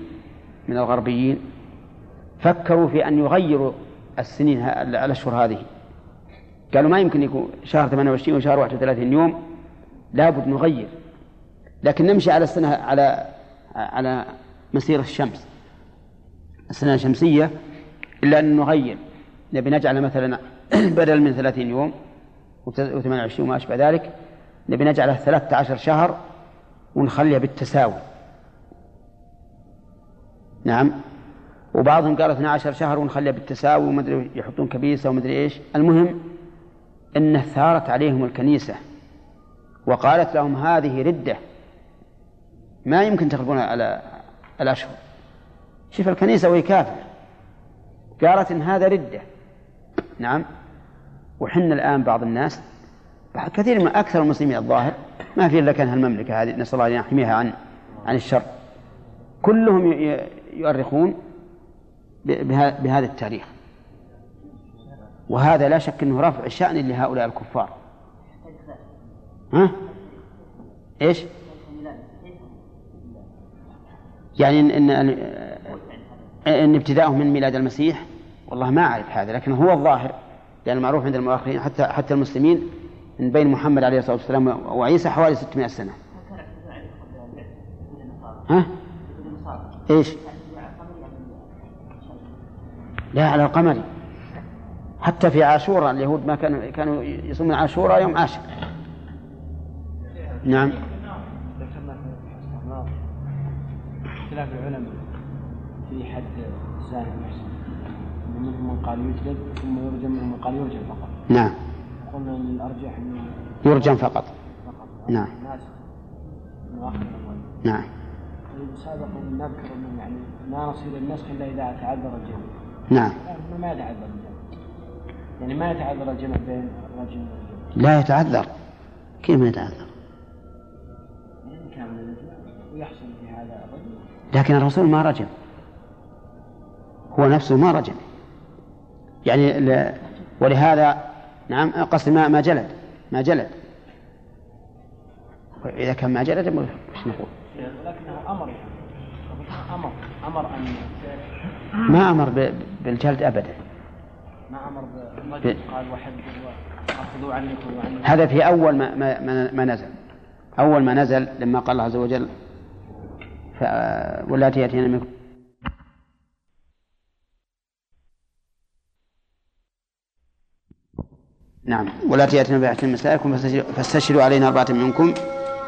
من الغربيين فكروا في أن يغيروا السنين الأشهر هذه. قالوا ما يمكن يكون شهر 28 وشهر 31 يوم لابد نغير. لكن نمشي على السنة على على مسير الشمس. السنة الشمسية إلا أن نغير نبي نجعل مثلا <clears throat> بدل من 30 يوم و28 وما أشبه ذلك نبي نجعله 13 شهر ونخليها بالتساوي. نعم. وبعضهم قال 12 شهر ونخليها بالتساوي وما أدري يحطون كبيسة وما أدري إيش. المهم انه ثارت عليهم الكنيسة وقالت لهم هذه ردة. ما يمكن تغلبون على الأشهر. شوف الكنيسة وهي كافرة. قالت إن هذا ردة. نعم. وحنا الآن بعض الناس كثير من أكثر المسلمين الظاهر ما في إلا كان هالمملكة هذه نسأل الله أن يحميها عن عن الشر. كلهم يؤرخون بهذا التاريخ. وهذا لا شك أنه رفع شأن لهؤلاء الكفار. ها؟ إيش؟ يعني إن إن ان ابتداؤهم من ميلاد المسيح والله ما أعرف هذا لكن هو الظاهر لأن المعروف عند المؤخرين حتى حتى المسلمين من بين محمد عليه الصلاة والسلام وعيسى حوالي 600 سنة ها؟ إيش؟ لا على القمر حتى في عاشوراء اليهود ما كانوا كانوا يصومون عاشوراء يوم عاشر نعم اختلاف العلماء في حد منهم من قال يجلد ثم يرجم من قال يرجم فقط نعم. قلنا ان الارجح انه يرجم فقط. فقط نعم. نعم. سابقا نذكر انه يعني ما نصير النسخ الا اذا تعذر الجمع نعم. ما يتعذر. الجمع يعني ما يتعذر؟ الجمع بين الرجل والرجل لا يتعذر كيف ما يتعذر ويحصل في هذا الرجل. لكن الرسول ما رجم. هو نفسه ما رجم يعني ل... ولهذا نعم قصد ما ما جلد ما جلد. إذا كان ما جلد وش نقول؟ ولكنه أمر يعني أمر أمر ان ما أمر ب... بالجلد أبدا. ما أمر بالرجل قال وحد واخذوا عني خذوا عني هذا في أول ما ما, ما, ما نزل. أول ما نزل لما قال الله عز وجل ف... واللاتي يأتين منكم. نعم. واللاتي يأتين بأحسن نسائكم فاستشهدوا- علينا أربعة منكم.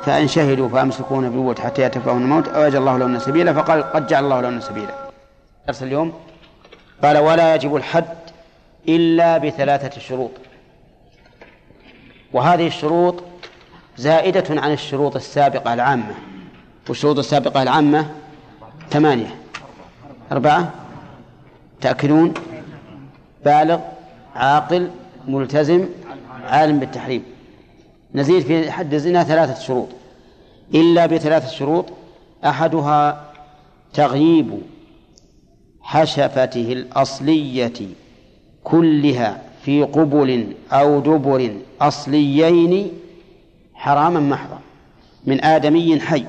فإن شهدوا فأمسكون بالقوة حتى يتفاهم الموت أو يجعل الله لهن سبيلا فقال قد جعل الله لهن سبيلا. درس اليوم. قال ولا يجب الحد إلا بثلاثة شروط. وهذه الشروط زائدة عن الشروط السابقة العامة. والشروط السابقة العامة ثمانية. أربعة. تأكلون بالغ. عاقل. ملتزم عالم بالتحريم. نزيد في حد الزنا ثلاثة شروط. إلا بثلاثة شروط أحدها تغييب حشفته الأصلية كلها في قبل أو دبر أصليين حراما محضا. من آدمي حي.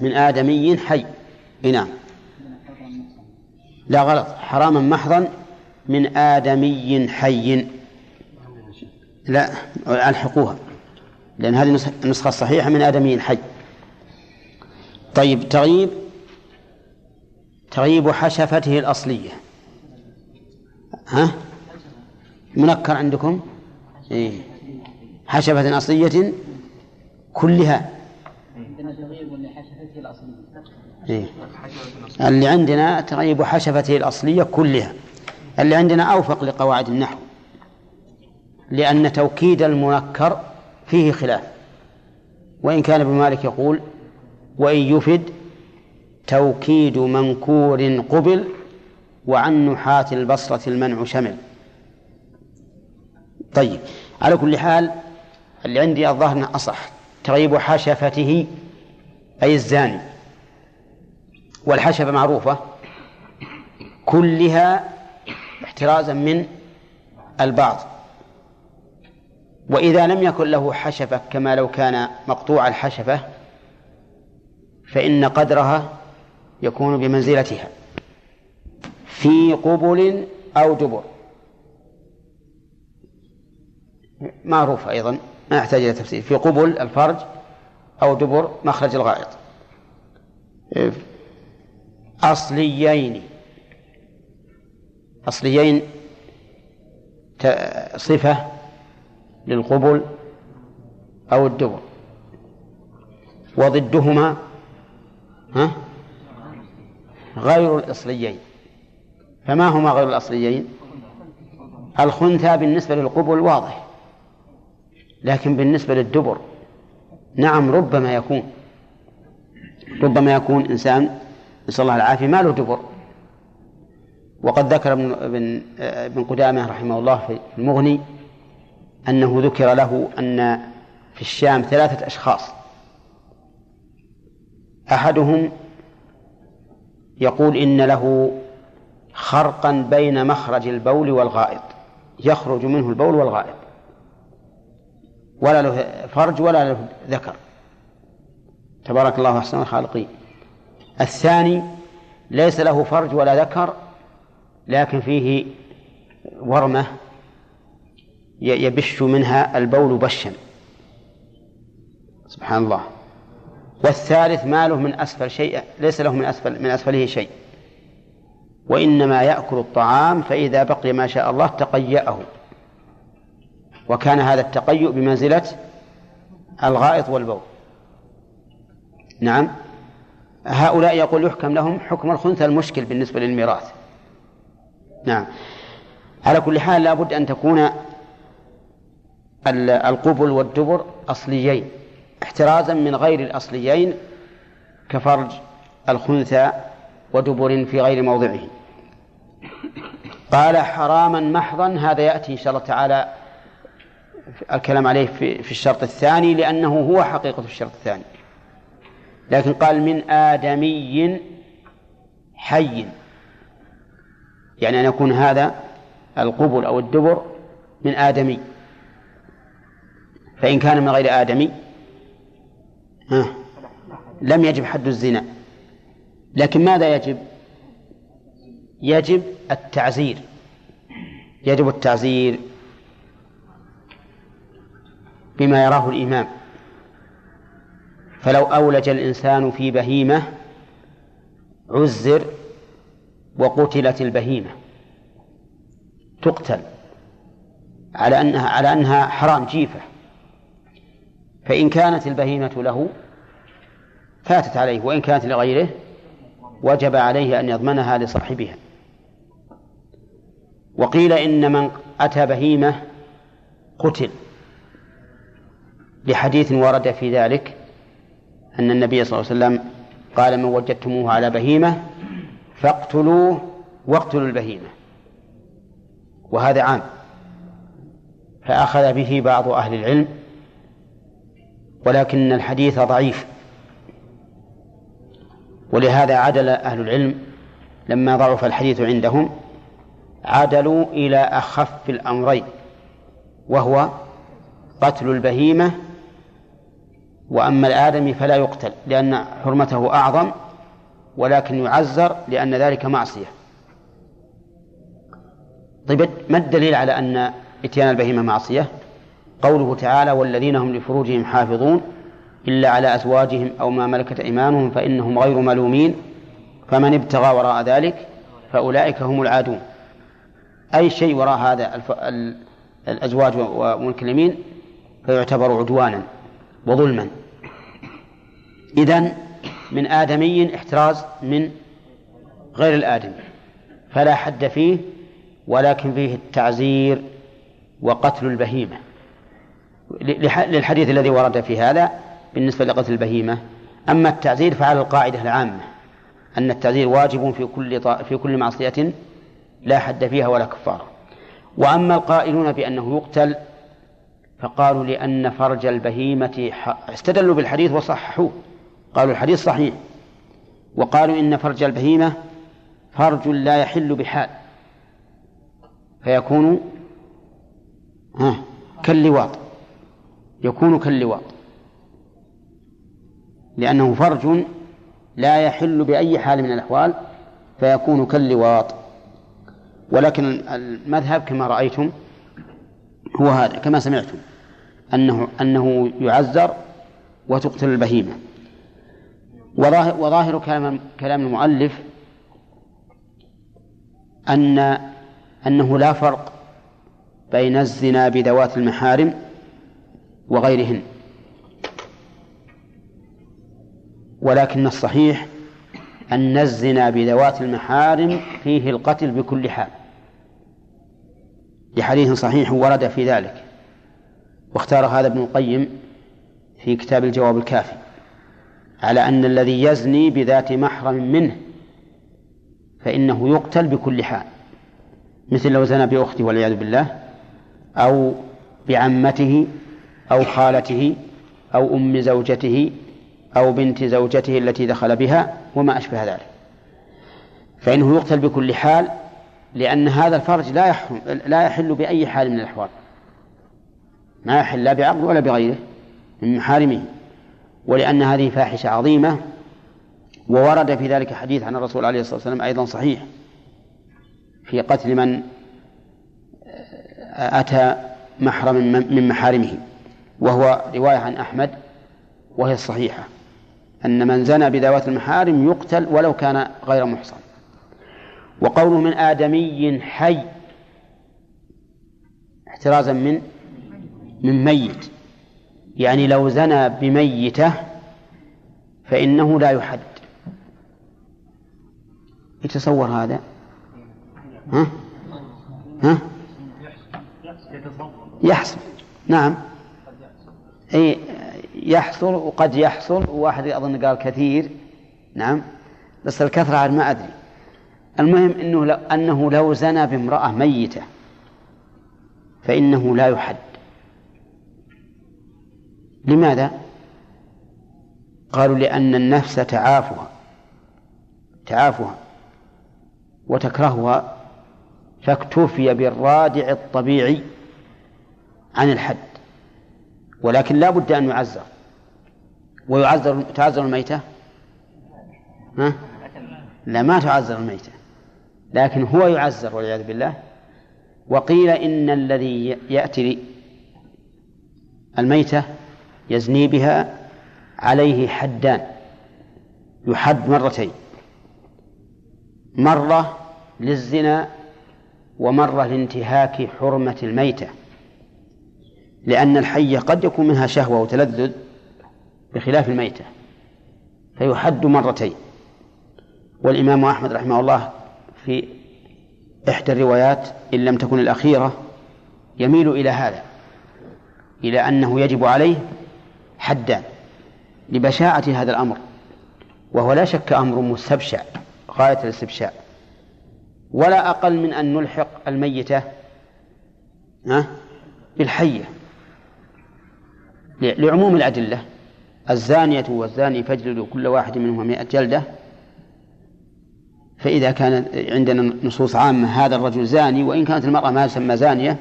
من آدمي حي. إي نعم. لا غلط. حراما محضا من آدمي حي. لا ألحقوها لأن هذه النسخ- النسخة الصحيحة من آدمي حي. طيب تغييب تغييب حشفته الأصلية. ها؟ منكر عندكم؟ إيه. حشفة أصلية كلها. إيه. اللي عندنا تغيب حشفته الأصلية كلها. اللي عندنا أوفق لقواعد النحو لأن توكيد المنكر فيه خلاف. وإن كان ابن مالك يقول وإن يفد توكيد منكور قبل وعن نحاة البصرة المنع شمل. طيب على كل حال اللي عندي الظاهر أصح تغيب حشفته أي الزاني. والحشفة معروفة كلها احترازا من البعض. وإذا لم يكن له حشفة كما لو كان مقطوع الحشفة فإن قدرها يكون بمنزلتها في قبل أو دبر. معروف أيضا ما يحتاج إلى تفسير. في قبل الفرج أو دبر مخرج الغائط. أصليين. أصليين صفة للقبل أو الدبر. وضدهما ها؟ غير الأصليين. فما هما غير الأصليين؟ الخنثى بالنسبة للقبل واضح لكن بالنسبة للدبر نعم ربما يكون ربما يكون إنسان نسأل الله العافية ما له دبر. وقد ذكر ابن ابن ابن قدامة رحمه الله في المغني أنه ذكر له أن في الشام ثلاثة أشخاص. أحدهم يقول إن له خرقا بين مخرج البول والغائط يخرج منه البول والغائط. ولا له فرج ولا له ذكر. تبارك الله أحسن الخالقين. الثاني ليس له فرج ولا ذكر لكن فيه ورمة يبش منها البول بشا. سبحان الله. والثالث ما له من أسفل شيء ليس له من أسفل من أسفله شيء. وإنما يأكل الطعام فإذا بقي ما شاء الله تقيأه. وكان هذا التقيؤ بمنزلة الغائط والبول. نعم. هؤلاء يقول يحكم لهم حكم الخنثى المشكل بالنسبة للميراث. نعم. على كل حال لابد أن تكون القبل والدبر أصليين. احترازا من غير الأصليين كفرج الخنثى ودبر في غير موضعه. قال حراما محضا هذا يأتي إن شاء الله تعالى الكلام عليه في, في الشرط الثاني لأنه هو حقيقة الشرط الثاني. لكن قال من آدمي حي. يعني أن يكون هذا القبل أو الدبر من آدمي. فإن كان من غير آدمي ها لم يجب حد الزنا. لكن ماذا يجب؟ يجب التعزير. يجب التعزير بما يراه الإمام. فلو أولج الإنسان في بهيمة عزر وقتلت البهيمة. تقتل. على أنها على أنها حرام جيفة. فإن كانت البهيمة له فاتت عليه. وإن كانت لغيره وجب عليه أن يضمنها لصاحبها. وقيل إن من أتى بهيمة قتل. لحديث ورد في ذلك أن النبي صلى الله عليه وسلم قال من وجدتموه على بهيمة فاقتلوه واقتلوا البهيمة. وهذا عام. فأخذ به بعض أهل العلم ولكن الحديث ضعيف. ولهذا عدل أهل العلم لما ضعف الحديث عندهم عدلوا إلى أخف الأمرين وهو قتل البهيمة وأما الآدمي فلا يقتل لأن حرمته أعظم ولكن يعزر لأن ذلك معصية. طيب ما الدليل على أن إتيان البهيمة معصية؟ قوله تعالى والذين هم لفروجهم حافظون إلا على أزواجهم أو ما ملكت أيمانهم فإنهم غير ملومين فمن ابتغى وراء ذلك فأولئك هم العادون. أي شيء وراء هذا الف... الأزواج وملك اليمين فيعتبر عدوانا وظلما. إذن من آدمي احتراز من غير الآدمي. فلا حد فيه ولكن فيه التعزير وقتل البهيمة. للحديث الذي ورد في هذا بالنسبة لقتل البهيمة. أما التعزير فعلى القاعدة العامة أن التعزير واجب في كل في كل معصية لا حد فيها ولا كفارة وأما القائلون بأنه يقتل فقالوا لأن فرج البهيمة استدلوا بالحديث وصححوه. قالوا الحديث صحيح. وقالوا إن فرج البهيمة فرج لا يحل بحال. فيكون ها كاللواط. يكون كاللواط. لأنه فرج لا يحل بأي حال من الأحوال فيكون كاللواط. ولكن المذهب كما رأيتم هو هذا كما سمعتم أنه أنه يعزر وتقتل البهيمة. وظاهر, وظاهر كلام كلام المؤلف أن أنه لا فرق بين الزنا بذوات المحارم وغيرهن. ولكن الصحيح أن الزنا بذوات المحارم فيه القتل بكل حال. لحديث صحيح ورد في ذلك. واختار هذا ابن القيم في كتاب الجواب الكافي. على أن الذي يزني بذات محرم منه فإنه يقتل بكل حال مثل لو زنى بأخته والعياذ بالله أو بعمته أو خالته أو أم زوجته أو بنت زوجته التي دخل بها وما أشبه ذلك. فإنه يقتل بكل حال لأن هذا الفرج لا يحرم لا يحل بأي حال من الأحوال. ما يحل لا بعقد ولا بغيره من محارمه. ولأن هذه فاحشة عظيمة وورد في ذلك حديث عن الرسول عليه الصلاة والسلام أيضا صحيح في قتل من أتى محرم من محارمه وهو رواية عن أحمد وهي الصحيحة أن من زنى بذوات المحارم يقتل ولو كان غير محصن. وقوله من آدمي حي احترازا من من ميت. يعني لو زنى بميتة فإنه لا يحد. يتصور هذا؟ ها؟ ها؟ يحصل. نعم. أي يحصل وقد يحصل. وواحد أظن قال كثير. نعم. بس الكثرة ما أدري. المهم إنه لو أنه لو زنى بامرأة ميتة فإنه لا يحد. لماذا؟ قالوا لأن النفس تعافها تعافها وتكرهها فاكتفي بالرادع الطبيعي عن الحد ولكن لا بد أن يعزر ويعزر تعزر الميتة ها؟ لا ما تعزر الميتة لكن هو يعزر والعياذ بالله وقيل إن الذي يأتي الميتة يزني بها عليه حدان يحد مرتين مرة للزنا ومرة لانتهاك حرمة الميتة لأن الحية قد يكون منها شهوة وتلذذ بخلاف الميتة فيحد مرتين. والإمام أحمد رحمه الله في إحدى الروايات إن لم تكن الأخيرة يميل إلى هذا إلى أنه يجب عليه حدان لبشاعة هذا الأمر وهو لا شك أمر مستبشع غاية الاستبشاع. ولا أقل من أن نلحق الميتة بالحية لعموم الأدلة. الزانية والزاني فاجلدوا كل واحد منهما مئة جلدة. فإذا كان عندنا نصوص عامة هذا الرجل زاني وإن كانت المرأة ما تسمى زانية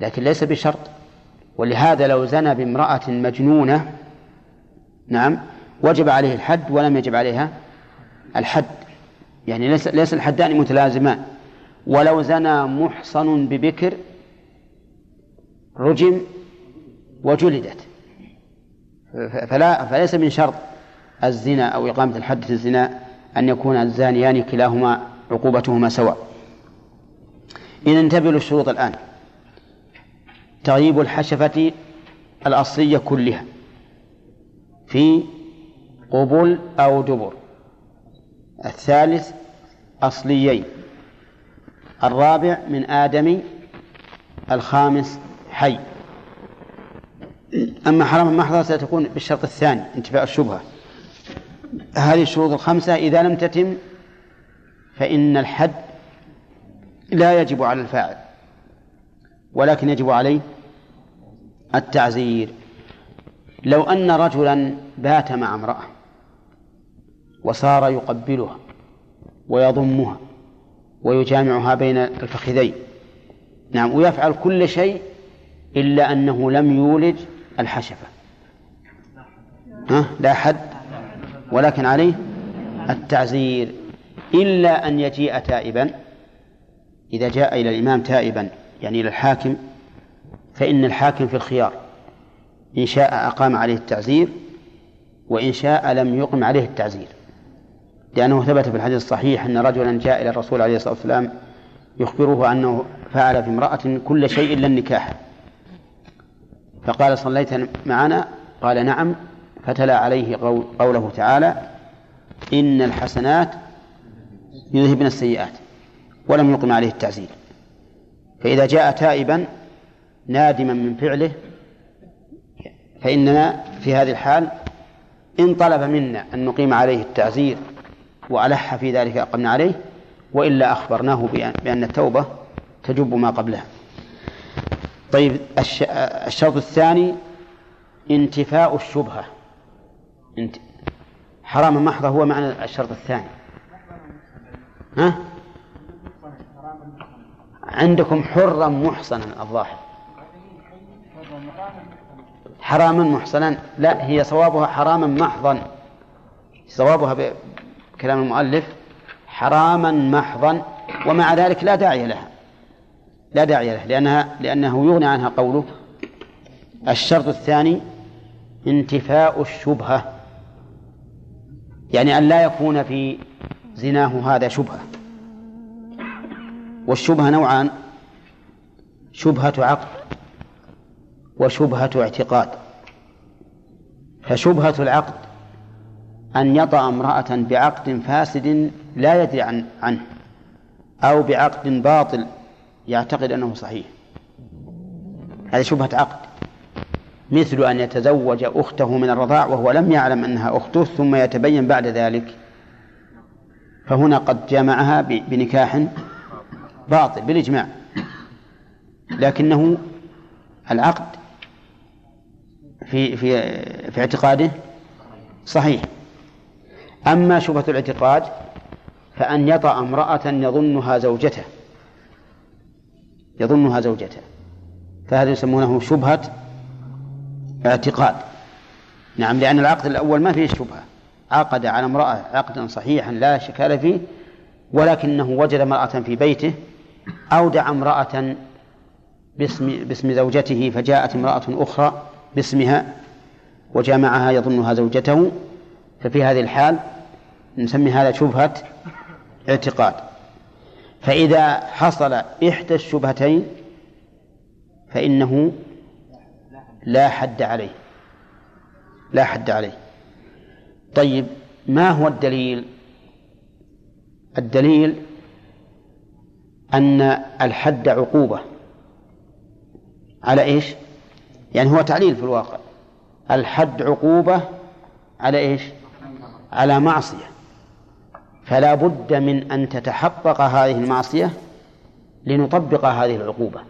لكن ليس بشرط. ولهذا لو زنى بامرأة مجنونة نعم وجب عليه الحد ولم يجب عليها الحد. يعني ليس ليس الحدان متلازمان. ولو زنى محصن ببكر رجم وجلدت. فلا فليس من شرط الزنا أو إقامة الحد في الزنا أن يكون الزانيان كلاهما عقوبتهما سواء. إذا انتبهوا للشروط الآن. تغييب الحشفة الأصلية كلها في قبل أو دبر الثالث أصليين. الرابع من آدم الخامس حي. أما حرام المحضر ستكون بالشرط الثاني انتفاء الشبهة. هذه الشروط الخمسة إذا لم تتم فإن الحد لا يجب على الفاعل. ولكن يجب عليه التعزير. لو أن رجلا بات مع امرأة وصار يقبلها ويضمها ويجامعها بين الفخذين نعم ويفعل كل شيء إلا أنه لم يولج الحشفة. ها؟ لا حد. ولكن عليه التعزير. إلا أن يجيء تائبا إذا جاء إلى الإمام تائبا يعني إلى الحاكم فإن الحاكم في الخيار إن شاء أقام عليه التعزير وإن شاء لم يقم عليه التعزير. لأنه ثبت في الحديث الصحيح أن رجلا جاء إلى الرسول عليه الصلاة والسلام يخبره أنه فعل في امرأة كل شيء إلا النكاح. فقال صليت معنا؟ قال نعم. فتلا عليه قوله تعالى إن الحسنات يذهبن السيئات ولم يقم عليه التعزير. فإذا جاء تائبا نادما من فعله فإننا في هذه الحال إن طلب منا أن نقيم عليه التعزير وألح في ذلك أقمنا عليه وإلا أخبرناه بأن التوبة تجب ما قبلها. طيب الشرط الثاني انتفاء الشبهة. حرام محضة هو معنى الشرط الثاني. ها؟ عندكم حرا محصنا الظاهر. حراما محصنا. لا هي صوابها حراما محضا. صوابها بكلام المؤلف حراما محضا ومع ذلك لا داعي لها. لا داعي له لأنها لأنه يغني عنها قوله الشرط الثاني انتفاء الشبهة. يعني أن لا يكون في زناه هذا شبهة. والشبهة نوعان. شبهة عقل وشبهة اعتقاد. فشبهة العقد أن يطأ امرأة بعقد فاسد لا يدري عن عنه أو بعقد باطل يعتقد أنه صحيح. هذه شبهة عقد. مثل أن يتزوج أخته من الرضاع وهو لم يعلم أنها أخته ثم يتبين بعد ذلك. فهنا قد جمعها بنكاح باطل بالإجماع. لكنه العقد في في في اعتقاده صحيح. أما شبهة الاعتقاد فأن يطأ امرأة يظنها زوجته. يظنها زوجته. فهذا يسمونه شبهة اعتقاد. نعم لأن العقد الأول ما فيه شبهة. عقد على امرأة عقدا صحيحا لا شكال فيه ولكنه وجد امرأة في بيته أودع امرأة باسم باسم زوجته فجاءت امرأة أخرى باسمها وجامعها يظنها زوجته. ففي هذه الحال نسمي هذا شبهة اعتقاد. فإذا حصل إحدى الشبهتين فإنه لا حد عليه. لا حد عليه. طيب ما هو الدليل؟ الدليل أن الحد عقوبة. على إيش؟ يعني هو تعليل في الواقع. الحد عقوبة على إيش؟ على معصية. فلا بد من أن تتحقق هذه المعصية لنطبق هذه العقوبة.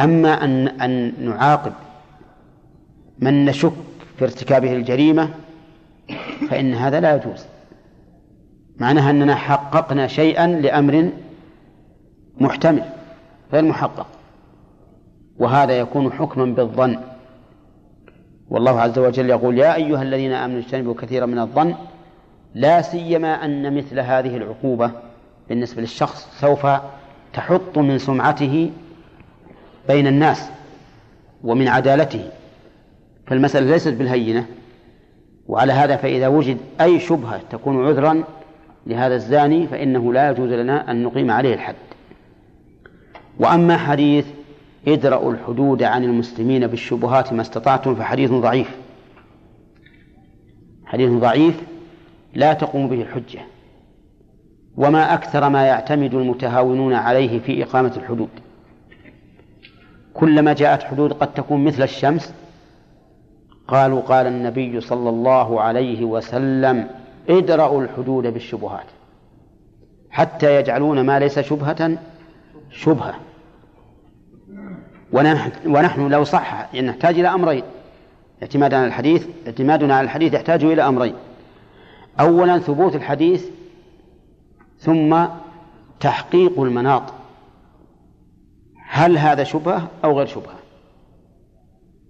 أما أن أن نعاقب من نشك في ارتكابه الجريمة فإن هذا لا يجوز. معناها أننا حققنا شيئا لأمر محتمل غير محقق. وهذا يكون حكما بالظن. والله عز وجل يقول يا أيها الذين آمنوا اجتنبوا كثيرا من الظن لا سيما أن مثل هذه العقوبة بالنسبة للشخص سوف تحط من سمعته بين الناس ومن عدالته. فالمسألة ليست بالهينة. وعلى هذا فإذا وجد أي شبهة تكون عذرا لهذا الزاني فإنه لا يجوز لنا أن نقيم عليه الحد. وأما حديث ادرأوا الحدود عن المسلمين بالشبهات ما استطعتم فحديث ضعيف. حديث ضعيف لا تقوم به الحجة. وما أكثر ما يعتمد المتهاونون عليه في إقامة الحدود. كلما جاءت حدود قد تكون مثل الشمس قالوا قال النبي صلى الله عليه وسلم ادرأوا الحدود بالشبهات. حتى يجعلون ما ليس شبهة شبهة. ونحن, ونحن لو صح نحتاج إلى أمرين. اعتمادا على الحديث اعتمادنا على الحديث يحتاج إلى أمرين. أولا ثبوت الحديث ثم تحقيق المناط. هل هذا شبهة أو غير شبهة؟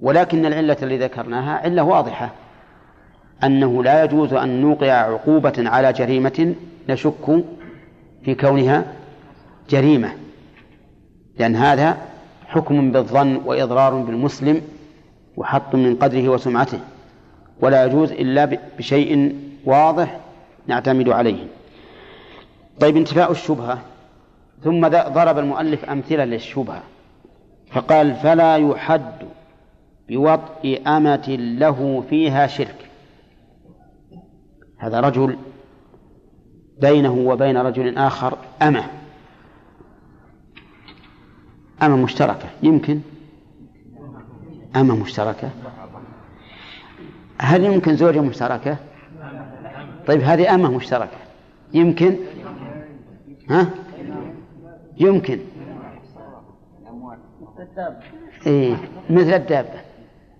ولكن العلة التي ذكرناها علة واضحة. أنه لا يجوز أن نوقع عقوبة على جريمة نشك في كونها جريمة. لأن هذا حكم بالظن وإضرار بالمسلم وحط من قدره وسمعته ولا يجوز إلا بشيء واضح نعتمد عليه. طيب انتفاء الشبهة. ثم ضرب المؤلف أمثلة للشبهة فقال فلا يحد بوطء أمة له فيها شرك. هذا رجل بينه وبين رجل آخر أمة. أمة مشتركة. يمكن أمة مشتركة. هل يمكن زوجة مشتركة؟ طيب هذه أمة مشتركة. يمكن؟ ها؟ يمكن. إيه مثل الدابة.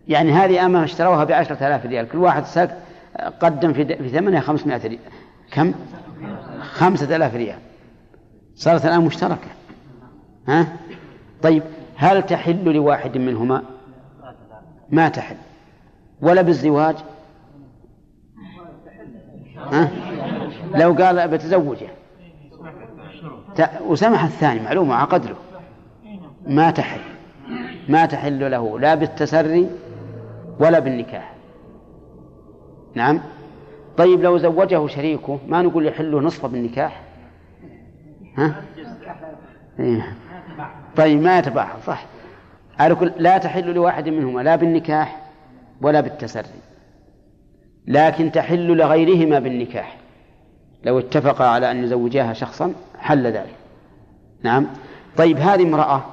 يعني هذه أمة اشتروها بعشرة آلاف ريال. كل واحد ساق قدم في في ثمنها خمسمائة ريال. كم؟ خمسة آلاف ريال. صارت الآن مشتركة. ها؟ طيب هل تحل لواحد منهما؟ ما تحل. ولا بالزواج؟ ها؟ لو قال بتزوجه وسمح الثاني معلومة عقد له ما تحل. ما تحل له لا بالتسري ولا بالنكاح. نعم. طيب لو زوجه شريكه ما نقول يحل نصفه بالنكاح؟ ها؟ إيه. طيب ما يتباحث صح. على كل لا تحل لواحد منهما لا بالنكاح ولا بالتسري. لكن تحل لغيرهما بالنكاح. لو اتفقا على أن يزوجاها شخصا حل ذلك. نعم. طيب هذه امرأة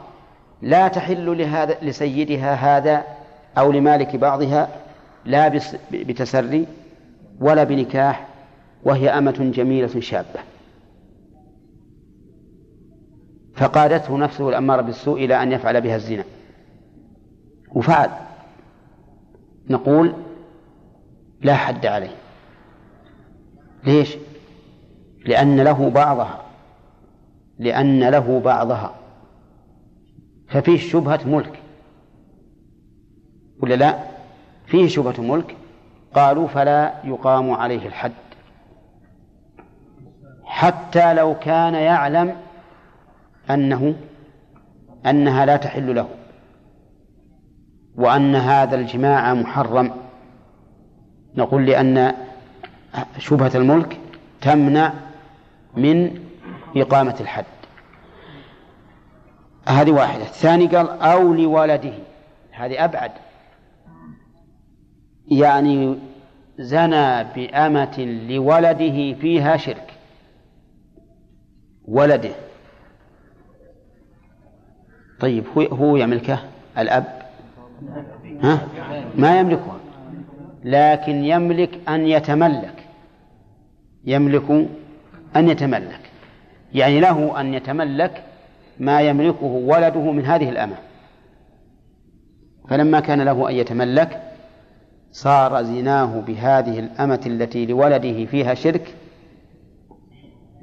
لا تحل لهذا لسيدها هذا أو لمالك بعضها لا بتسري ولا بنكاح وهي أمة جميلة شابة. فقادته نفسه الأمارة بالسوء إلى أن يفعل بها الزنا. وفعل. نقول لا حد عليه. ليش؟ لأن له بعضها. لأن له بعضها. ففيه شبهة ملك. ولا لا؟ فيه شبهة ملك. قالوا فلا يقام عليه الحد. حتى لو كان يعلم أنه أنها لا تحل له وأن هذا الجماع محرم. نقول لأن شبهة الملك تمنع من إقامة الحد. هذه واحدة. الثاني قال أو لولده. هذه أبعد. يعني زنى بأمة لولده فيها شرك. ولده. طيب هو هو يملكه؟ الأب؟ ها؟ ما يملكه. لكن يملك أن يتملك. يملك أن يتملك. يعني له أن يتملك ما يملكه ولده من هذه الأمة. فلما كان له أن يتملك صار زناه بهذه الأمة التي لولده فيها شرك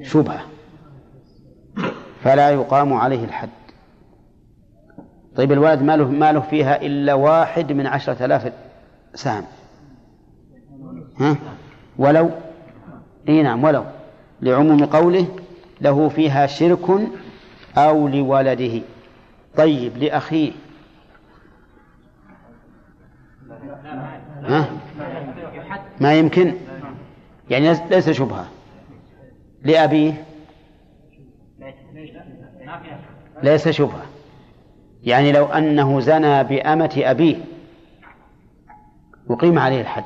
شبهة. فلا يقام عليه الحد. طيب الولد ما له ما له فيها إلا واحد من عشرة آلاف سهم. ها؟ ولو؟ إي نعم ولو. لعموم قوله له فيها شرك أو لولده. طيب لأخيه. ها؟ ما يمكن؟ يعني ليس شبهة. لأبيه. ليس شبهة. يعني لو أنه زنى بأمة أبيه أقيم عليه الحد.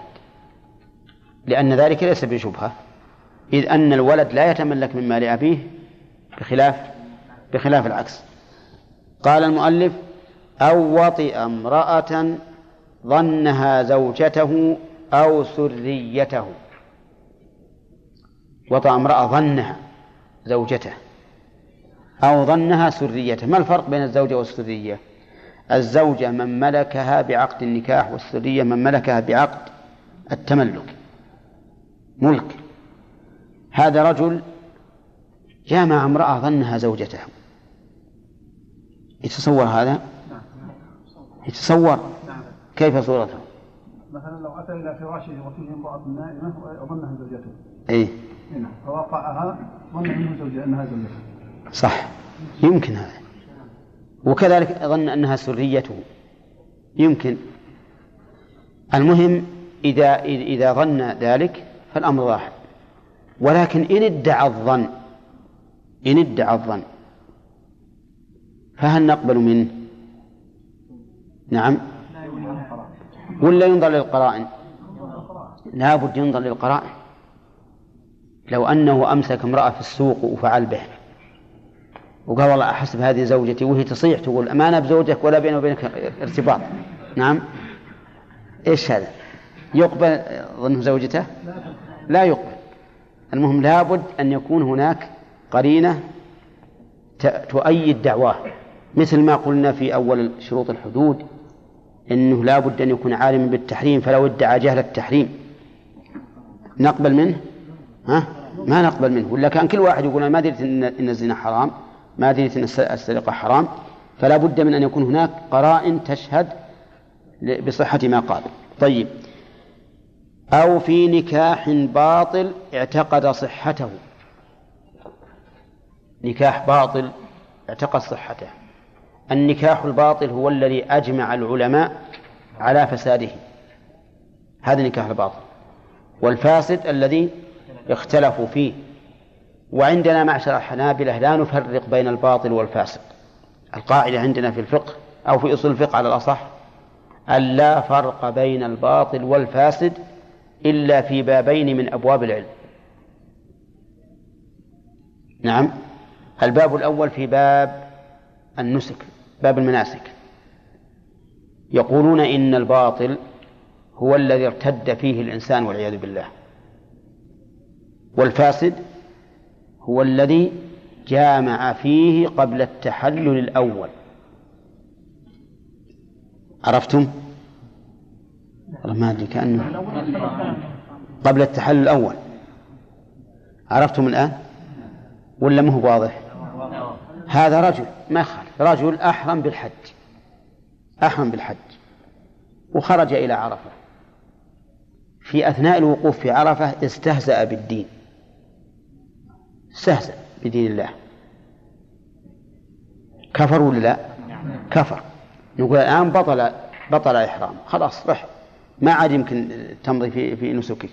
لأن ذلك ليس بشبهة. إذ أن الولد لا يتملك من مال أبيه بخلاف بخلاف العكس. قال المؤلف أو وطئ امرأة ظنها زوجته أو سريته. وطأ امرأة ظنها زوجته. أو ظنها سريته ما الفرق بين الزوجة والسرية؟ الزوجة من ملكها بعقد النكاح والسرية من ملكها بعقد التملك ملك. هذا رجل جامع امرأة ظنها زوجته. يتصور هذا؟ يتصور. كيف صورته؟ مثلا لو أتى إلى فراشه وفيه امرأة نائمة وظنها زوجته. إيه. نعم. فوقعها ظن منه زوجة أنها زوجته. صح. يمكن هذا. وكذلك ظن أنها سريته يمكن. المهم إذا إذا ظن ذلك فالأمر واحد. ولكن إن ادعى الظن إن ادعى الظن فهل نقبل منه؟ نعم. ولا ينظر للقرائن؟ لا بد ينظر للقرائن. لو أنه أمسك امرأة في السوق وفعل به. وقال والله أحسب هذه زوجتي وهي تصيح تقول ما أنا بزوجك ولا بيني وبينك ارتباط. نعم. إيش هذا؟ يقبل ظنه زوجته؟ لا يقبل. المهم لابد أن يكون هناك قرينة تؤيد دعواه. مثل ما قلنا في أول شروط الحدود أنه لابد أن يكون عالما بالتحريم فلو ادعى جهل التحريم. نقبل منه؟ ها؟ ما نقبل منه. ولا كان كل واحد يقول أنا ما دريت إن الزنا حرام. ما دريت أن السرقة حرام فلا بد من أن يكون هناك قرائن تشهد بصحة ما قال. طيب. أو في نكاح باطل اعتقد صحته. نكاح باطل اعتقد صحته. النكاح الباطل هو الذي أجمع العلماء على فساده. هذا النكاح الباطل. والفاسد الذي اختلفوا فيه. وعندنا معشر الحنابلة لا نفرق بين الباطل والفاسق. القاعدة عندنا في الفقه أو في أصول الفقه على الأصح أن لا فرق بين الباطل والفاسد إلا في بابين من أبواب العلم. نعم. الباب الأول في باب النسك باب المناسك. يقولون إن الباطل هو الذي ارتد فيه الإنسان والعياذ بالله. والفاسد هو الذي جامع فيه قبل التحلل الأول عرفتم؟ ما أدري كأنه قبل التحلل الأول عرفتم الآن؟ ولا ما هو واضح؟ هذا رجل ما يخالف رجل أحرم بالحج أحرم بالحج وخرج إلى عرفة في أثناء الوقوف في عرفة استهزأ بالدين استهزأ بدين الله. كفر ولا لا؟ كفر. نقول الآن بطل بطل إحرام خلاص رح. ما عاد يمكن تمضي في في نسكك.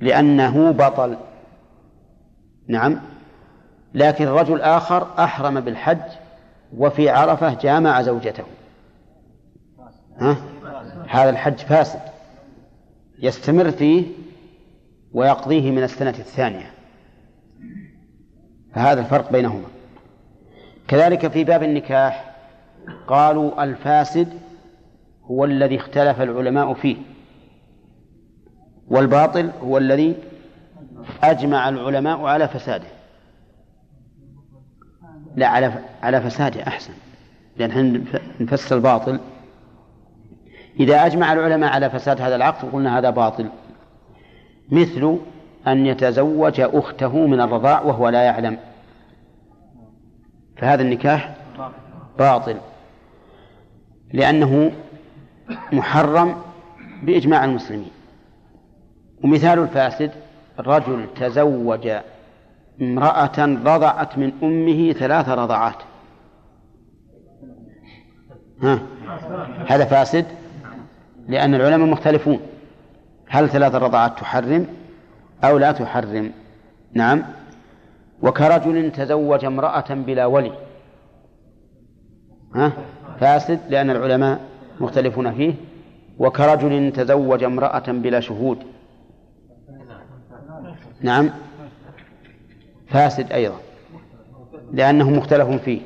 لأنه بطل. نعم. لكن رجل آخر أحرم بالحج وفي عرفة جامع زوجته. ها؟ هذا الحج فاسد. يستمر فيه ويقضيه من السنة الثانية. فهذا الفرق بينهما. كذلك في باب النكاح قالوا الفاسد هو الذي اختلف العلماء فيه والباطل هو الذي أجمع العلماء على فساده. لا على على فساده أحسن لأن نفسر الباطل. إذا أجمع العلماء على فساد هذا العقد قلنا هذا باطل. مثل أن يتزوج أخته من الرضاع وهو لا يعلم. فهذا النكاح باطل. لأنه محرم بإجماع المسلمين. ومثال الفاسد رجل تزوج امرأة رضعت من أمه ثلاث رضعات. ها؟ هذا فاسد لأن العلماء مختلفون. هل ثلاث رضعات تحرم؟ أو لا تحرم. نعم. وكرجل تزوج امرأة بلا ولي. ها؟ فاسد لأن العلماء مختلفون فيه. وكرجل تزوج امرأة بلا شهود. نعم. فاسد أيضا لأنه مختلف فيه.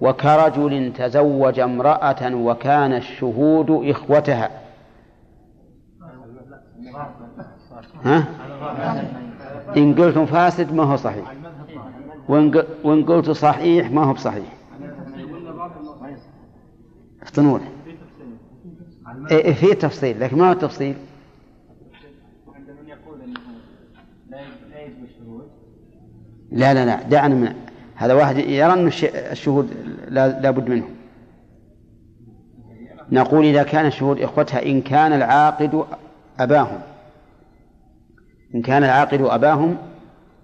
وكرجل تزوج امرأة وكان الشهود إخوتها. ها؟ إن قلتم فاسد ما هو صحيح. وإن قلت صحيح ما هو بصحيح. افتنون إيه في تفصيل لكن ما هو تفصيل؟ لا لا لا دعنا من هذا واحد يرى أن الشهود لا بد منه. نقول إذا كان الشهود إخوتها إن كان العاقد أباهم. إن كان العاقد أباهم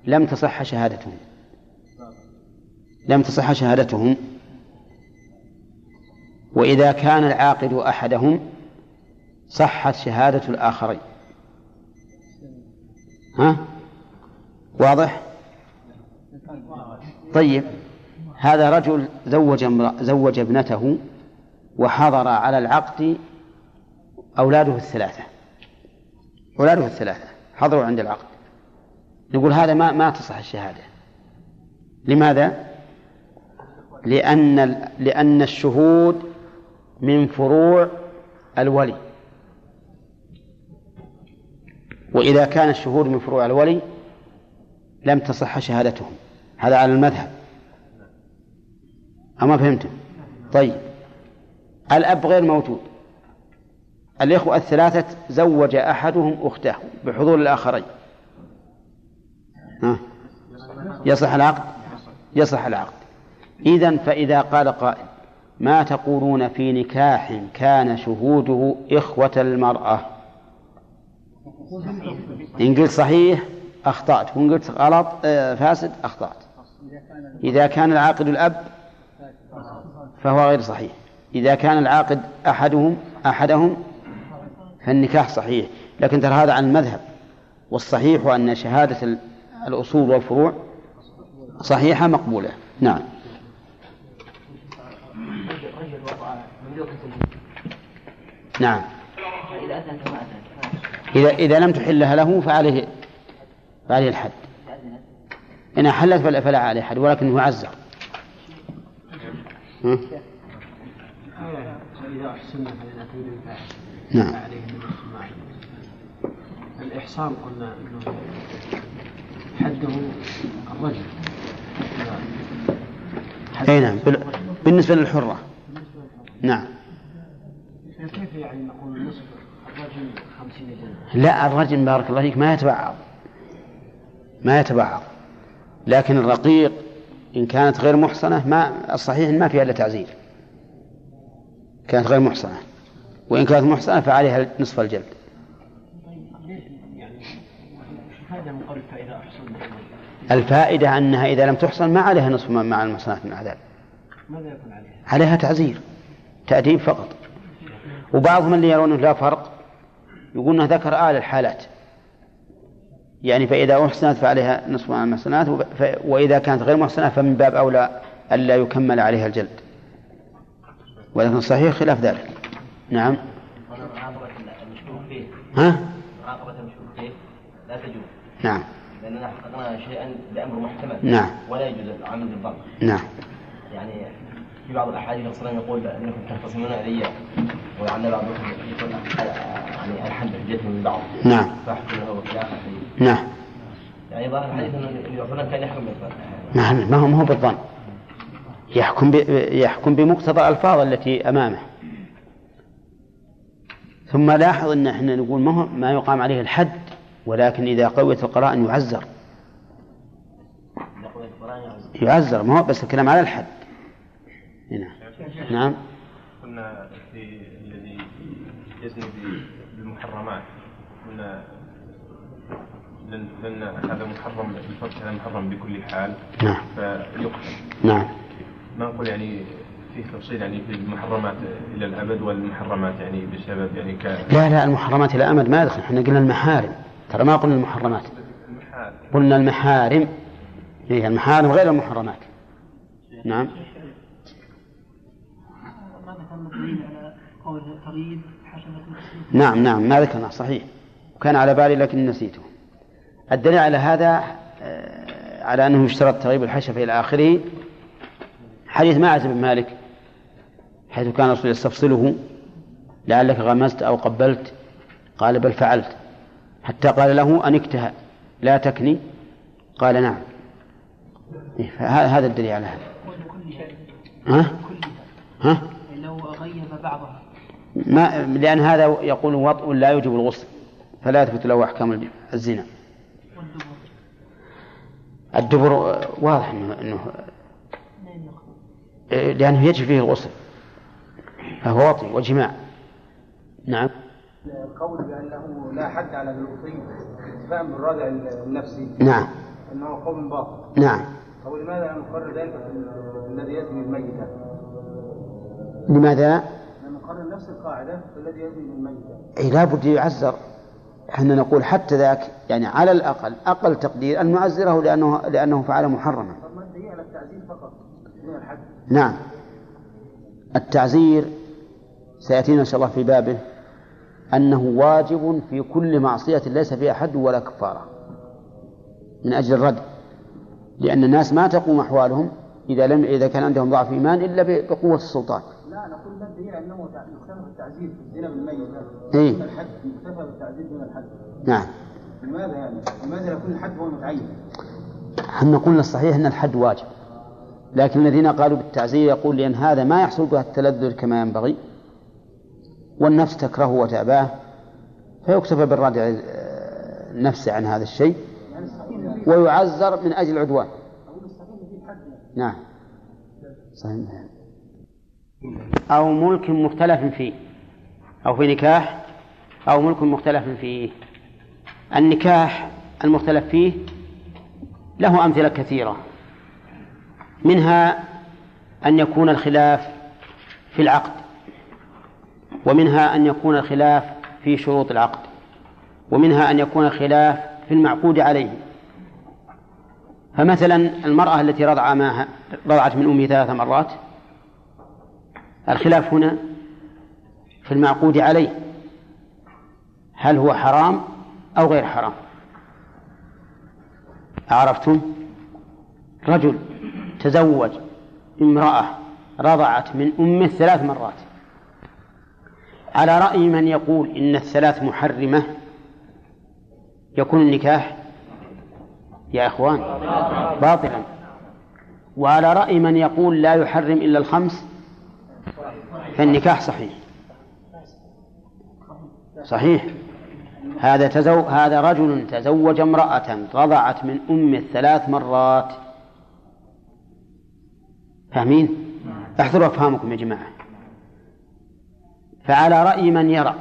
لم تصح شهادتهم. لم تصح شهادتهم. وإذا كان العاقد أحدهم صحت شهادة الآخرين. ها؟ واضح؟ طيب. هذا رجل زوج زوج ابنته وحضر على العقد أولاده الثلاثة. أولاده الثلاثة. حضروا عند العقد. نقول هذا ما ما تصح الشهادة. لماذا؟ لأن لأن الشهود من فروع الولي. وإذا كان الشهود من فروع الولي لم تصح شهادتهم. هذا على المذهب. أما فهمتم؟ طيب. الأب غير موجود. الإخوة الثلاثة زوج أحدهم أخته بحضور الآخرين. ها؟ يصح العقد؟ يصح العقد. إذا فإذا قال قائل ما تقولون في نكاح كان شهوده إخوة المرأة؟ إن قلت صحيح أخطأت وإن قلت غلط آه، فاسد أخطأت. إذا كان العاقد الأب فهو غير صحيح. إذا كان العاقد أحدهم أحدهم فالنكاح صحيح لكن ترى هذا عن المذهب. والصحيح أن شهادة الأصول والفروع صحيحة مقبولة. نعم. نعم. إذا إذا لم تحلها له فعليه فعليه الحد. إن أحلت فلا, فلا عليه حد ولكنه يعزر ها؟ فإذا أحسن فإذا نعم. الإحصان قلنا أنه حده الرجل. أي نعم. بال- بالنسبة للحرة. نعم. كيف يعني نقول النصف الرجل خمسين جنة لا الرجل بارك الله فيك ما يتبعض. ما يتبعض. لكن الرقيق إن كانت غير محصنة ما الصحيح ما فيها إلا تعزير. كانت غير محصنة. وإن كانت محصنة فعليها نصف الجلد. من الفائدة أنها إذا لم تحصن ما عليها نصف ما مع المحصنات من العذاب. ماذا يكون عليه؟ عليها تعزير تأديب فقط. وبعضهم اللي يرون لا فرق يقولون ذكر آل الحالات. يعني فإذا أحسنت فعليها نصف مع المحصنات وإذا كانت غير محصنة فمن باب أولى ألا يكمل عليها الجلد. ولكن الصحيح خلاف ذلك. نعم. ها؟ معاقبة المشكوك فيه لا تجوز نعم. لأننا حققنا شيئا بأمر محتمل نعم. ولا يجوز العمل بالظن نعم. يعني في بعض الأحاديث الرسول يقول أنكم تختصمون إلي ولعل بعضكم يكون يعني ألحن بحجته من بعض. نعم. فاحكم له خلافة نعم. يعني ظاهر الحديث أن النبي صلى الله كان يحكم بالظن. ما ما هو ما هو بالظن. يحكم. يحكم بمقتضى الألفاظ التي أمامه. ثم لاحظ أن إحنا نقول ما هو ما يقام عليه الحد ولكن إذا قويت القرائن يعزر يعزر ما هو بس الكلام على الحد. نعم نعم. قلنا في الذي يزني بالمحرمات قلنا لأن لأن هذا محرم الفرج هذا محرم بكل حال. نعم. فيقتل. نعم. ما نقول يعني فيه تفصيل يعني في المحرمات إلى الأبد والمحرمات يعني بسبب يعني ك لا لا المحرمات إلى أمد ما يدخل. إحنا قلنا المحارم. ترى ما قلنا المحرمات. المحال قلنا المحارم. إيه المحارم غير المحرمات. نعم. ما نعم نعم ما ذكرنا صحيح. وكان على بالي لكن نسيته. الدليل على هذا آه، على أنه يشترط تغيب الحشفة إلى آخره. حديث ماعز بن مالك. حيث كان الرسول يستفصله لعلك غمزت أو قبلت؟ قال بل فعلت. حتى قال له أنكتها لا تكني؟ قال نعم. إيه، هذا الدليل على هذا. ها؟ ها؟ لو غيب بعضها ما لأن هذا يقول وطء لا يوجب الغسل فلا يثبت له أحكام الزنا. الدبر واضح اثنين نقطة لأنه يجري فيه الغسل. فهو وطي وجماع. نعم. القول بأنه لا حد على الوصي اتفاء بالرادع النفسي. نعم. أنه قول باطل. نعم. طب لماذا لا نقرر ذلك الذي يزني الميتة؟ لماذا؟ نقرر نفس القاعدة الذي يزني بالميتة أي لابد يعزر إحنا نقول حتى ذاك يعني على الأقل أقل تقدير أن نعزره لأنه لأنه فعل محرما. طب ما هي على التعزير فقط دون الحد؟ نعم. التعزير سيأتينا إن شاء الله في بابه أنه واجب في كل معصية ليس فيها حد ولا كفارة من أجل الرد لأن الناس ما تقوم أحوالهم إذا لم إذا كان عندهم ضعف إيمان إلا بقوة السلطان لا نقول الدليل أنه يكتفى بالتعزير في الزنا بالميتة إيه. دون الحد يكتفى بالتعزير دون الحد نعم لماذا يعني؟ لماذا يكون الحد هو المتعين؟ إحنا قلنا الصحيح أن الحد واجب لكن الذين قالوا بالتعزير يقول لأن هذا ما يحصل به التلذذ كما ينبغي والنفس تكرهه وتأباه فيكتفى بالردع آه، النفس عن هذا الشيء ويعزر من أجل العدوان. نعم. صحيح. أو ملك مختلف فيه أو في نكاح أو ملك مختلف فيه. النكاح المختلف فيه له أمثلة كثيرة. منها أن يكون الخلاف في العقد ومنها أن يكون الخلاف في شروط العقد ومنها أن يكون الخلاف في المعقود عليه. فمثلا المرأة التي رضع معها رضعت من أمه ثلاث مرات الخلاف هنا في المعقود عليه هل هو حرام أو غير حرام؟ عرفتم رجل. تزوج امرأة رضعت من أمه ثلاث مرات. على رأي من يقول إن الثلاث محرمة؟ يكون النكاح يا إخوان باطلا. وعلى رأي من يقول لا يحرم إلا الخمس؟ فالنكاح صحيح. صحيح. هذا تزو... هذا رجل تزوج امرأة رضعت من أمه ثلاث مرات. فاهمين؟ احذروا أفهامكم يا جماعة. فعلى رأي من يرى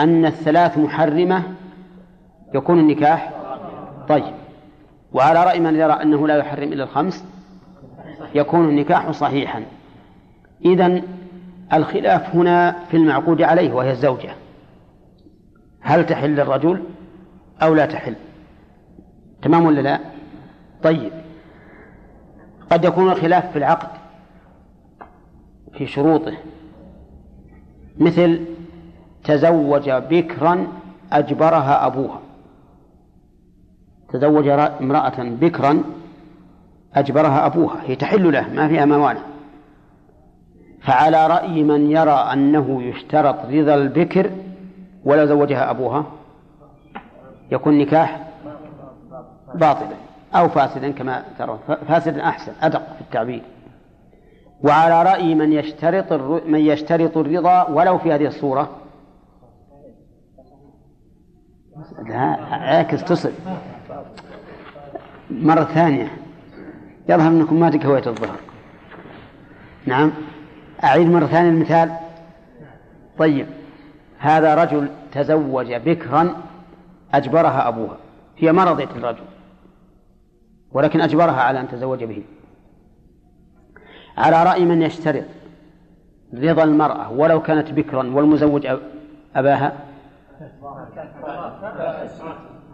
أن الثلاث محرمة يكون النكاح طيب وعلى رأي من يرى أنه لا يحرم إلا الخمس يكون النكاح صحيحا. إذن الخلاف هنا في المعقود عليه وهي الزوجة. هل تحل للرجل أو لا تحل؟ تمام ولا لا؟ طيب. قد يكون الخلاف في العقد في شروطه. مثل تزوج بكرا أجبرها أبوها. تزوج امرأة بكرا أجبرها أبوها. هي تحل له ما فيها موانع. فعلى رأي من يرى أنه يشترط رضا البكر ولو زوجها أبوها يكون نكاح باطلا. أو فاسدا كما ترون. فاسدا أحسن أدق في التعبير. وعلى رأي من يشترط من يشترط الرضا ولو في هذه الصورة. لا عاكس تصل. مرة ثانية. يظهر أنكم ما تكويت الظهر. نعم. أعيد مرة ثانية المثال. طيب. هذا رجل تزوج بكرا أجبرها أبوها. هي ما رضيت الرجل. ولكن أجبرها على أن تزوج به. على رأي من يشترط رضا المرأة ولو كانت بكرا والمزوج أباها؟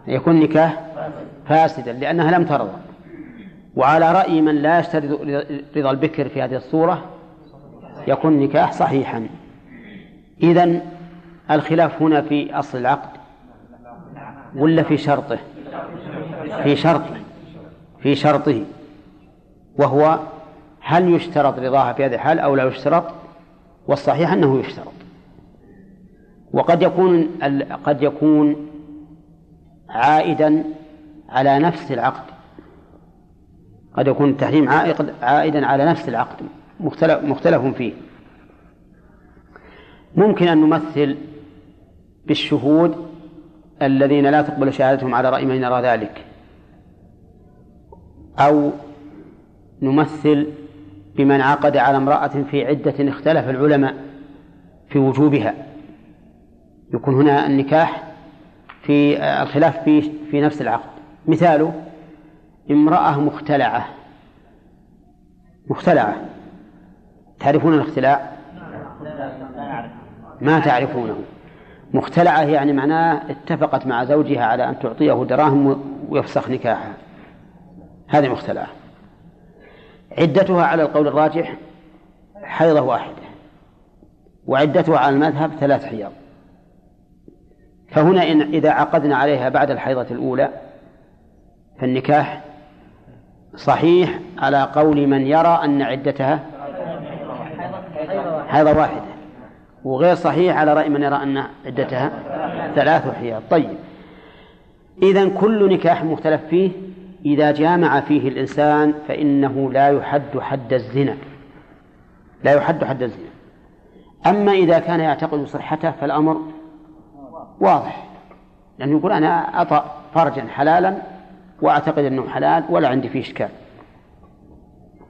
يكون نكاح فاسدا لأنها لم ترضى. وعلى رأي من لا يشترط رضا البكر في هذه الصورة يكون نكاح صحيحا. إذن الخلاف هنا في أصل العقد ولا في شرطه؟ في شرطه. في شرطه وهو هل يشترط رضاها في هذه الحال أو لا يشترط؟ والصحيح أنه يشترط. وقد يكون قد يكون عائدا على نفس العقد. قد يكون التحريم عائدا على نفس العقد مختلف, مختلف فيه. ممكن أن نمثل بالشهود الذين لا تقبل شهادتهم على رأي من يرى ذلك. أو نمثل بمن عقد على امرأة في عدة اختلف العلماء في وجوبها. يكون هنا النكاح في الخلاف في في نفس العقد. مثاله امرأة مختلعة. مختلعة. تعرفون الاختلاع؟ ما تعرفونه. مختلعة يعني معناه اتفقت مع زوجها على أن تعطيه دراهم ويفسخ نكاحها. هذه مختلعة عدتها على القول الراجح حيضة واحدة وعدتها على المذهب ثلاث حيض. فهنا إن إذا عقدنا عليها بعد الحيضة الأولى فالنكاح صحيح على قول من يرى أن عدتها حيضة واحدة وغير صحيح على رأي من يرى أن عدتها ثلاث حيض. طيب إذا كل نكاح مختلف فيه إذا جامع فيه الإنسان فإنه لا يحد حد الزنا. لا يحد حد الزنا. أما إذا كان يعتقد صحته فالأمر واضح. لأنه يقول أنا أطأ فرجا حلالا وأعتقد أنه حلال ولا عندي فيه إشكال.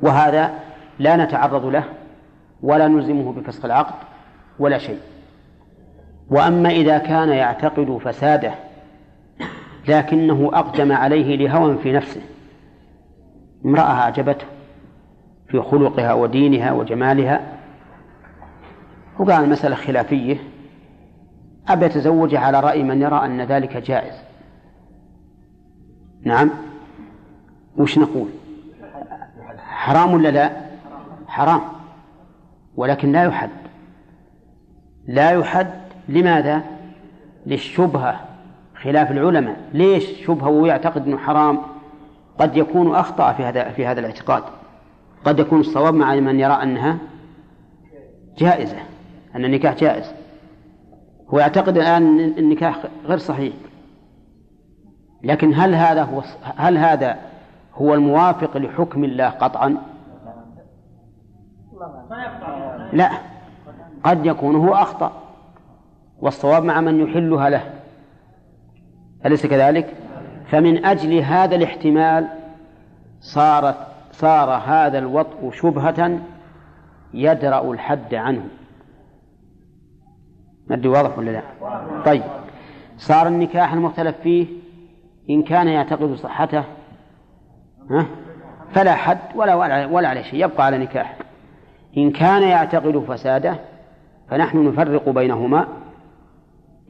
وهذا لا نتعرض له ولا نلزمه بفسخ العقد ولا شيء. وأما إذا كان يعتقد فساده لكنه أقدم عليه لهوى في نفسه. امرأة أعجبته في خلقها ودينها وجمالها وقال المسألة خلافية أبي يتزوجها على رأي من يرى أن ذلك جائز. نعم. وش نقول؟ حرام ولا لا؟ حرام. ولكن لا يحد. لا يحد. لماذا؟ للشبهة. خلاف العلماء. ليش شبهة ويعتقد أنه حرام؟ قد يكون أخطأ في هذا في هذا الاعتقاد. قد يكون الصواب مع من يرى أنها جائزة أن النكاح جائز. هو يعتقد الآن أن النكاح غير صحيح. لكن هل هذا هو هل هذا هو الموافق لحكم الله قطعا؟ لا. قد يكون هو أخطأ. والصواب مع من يحلها له. أليس كذلك؟ فمن أجل هذا الاحتمال صارت صار هذا الوطء شبهة يدرأ الحد عنه ما أدري واضح ولا لا؟ طيب صار النكاح المختلف فيه إن كان يعتقد صحته ها فلا حد ولا ولا عليه شيء يبقى على نكاح إن كان يعتقد فساده فنحن نفرق بينهما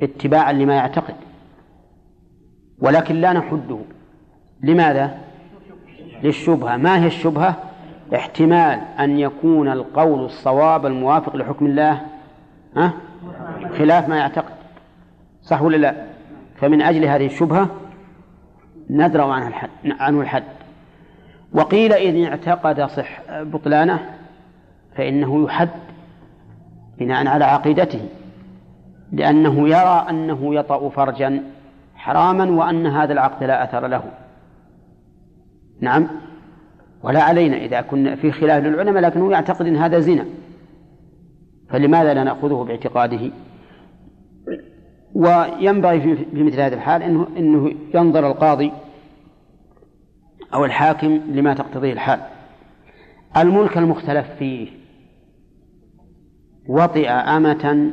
اتباعا لما يعتقد ولكن لا نحده لماذا؟ للشبهة ما هي الشبهة؟ احتمال أن يكون القول الصواب الموافق لحكم الله ها؟ خلاف ما يعتقد صح ولا لا؟ فمن أجل هذه الشبهة ندرأ عنها الحد عنه الحد وقيل إذ اعتقد صح بطلانه فإنه يحد بناء على عقيدته لأنه يرى أنه يطأ فرجا حراما وأن هذا العقد لا أثر له. نعم. ولا علينا إذا كنا في خلاف للعلماء لكنه يعتقد أن هذا زنا. فلماذا لا نأخذه باعتقاده؟ وينبغي في مثل هذا الحال أنه, إنه ينظر القاضي أو الحاكم لما تقتضيه الحال. الملك المختلف فيه وطئ أمة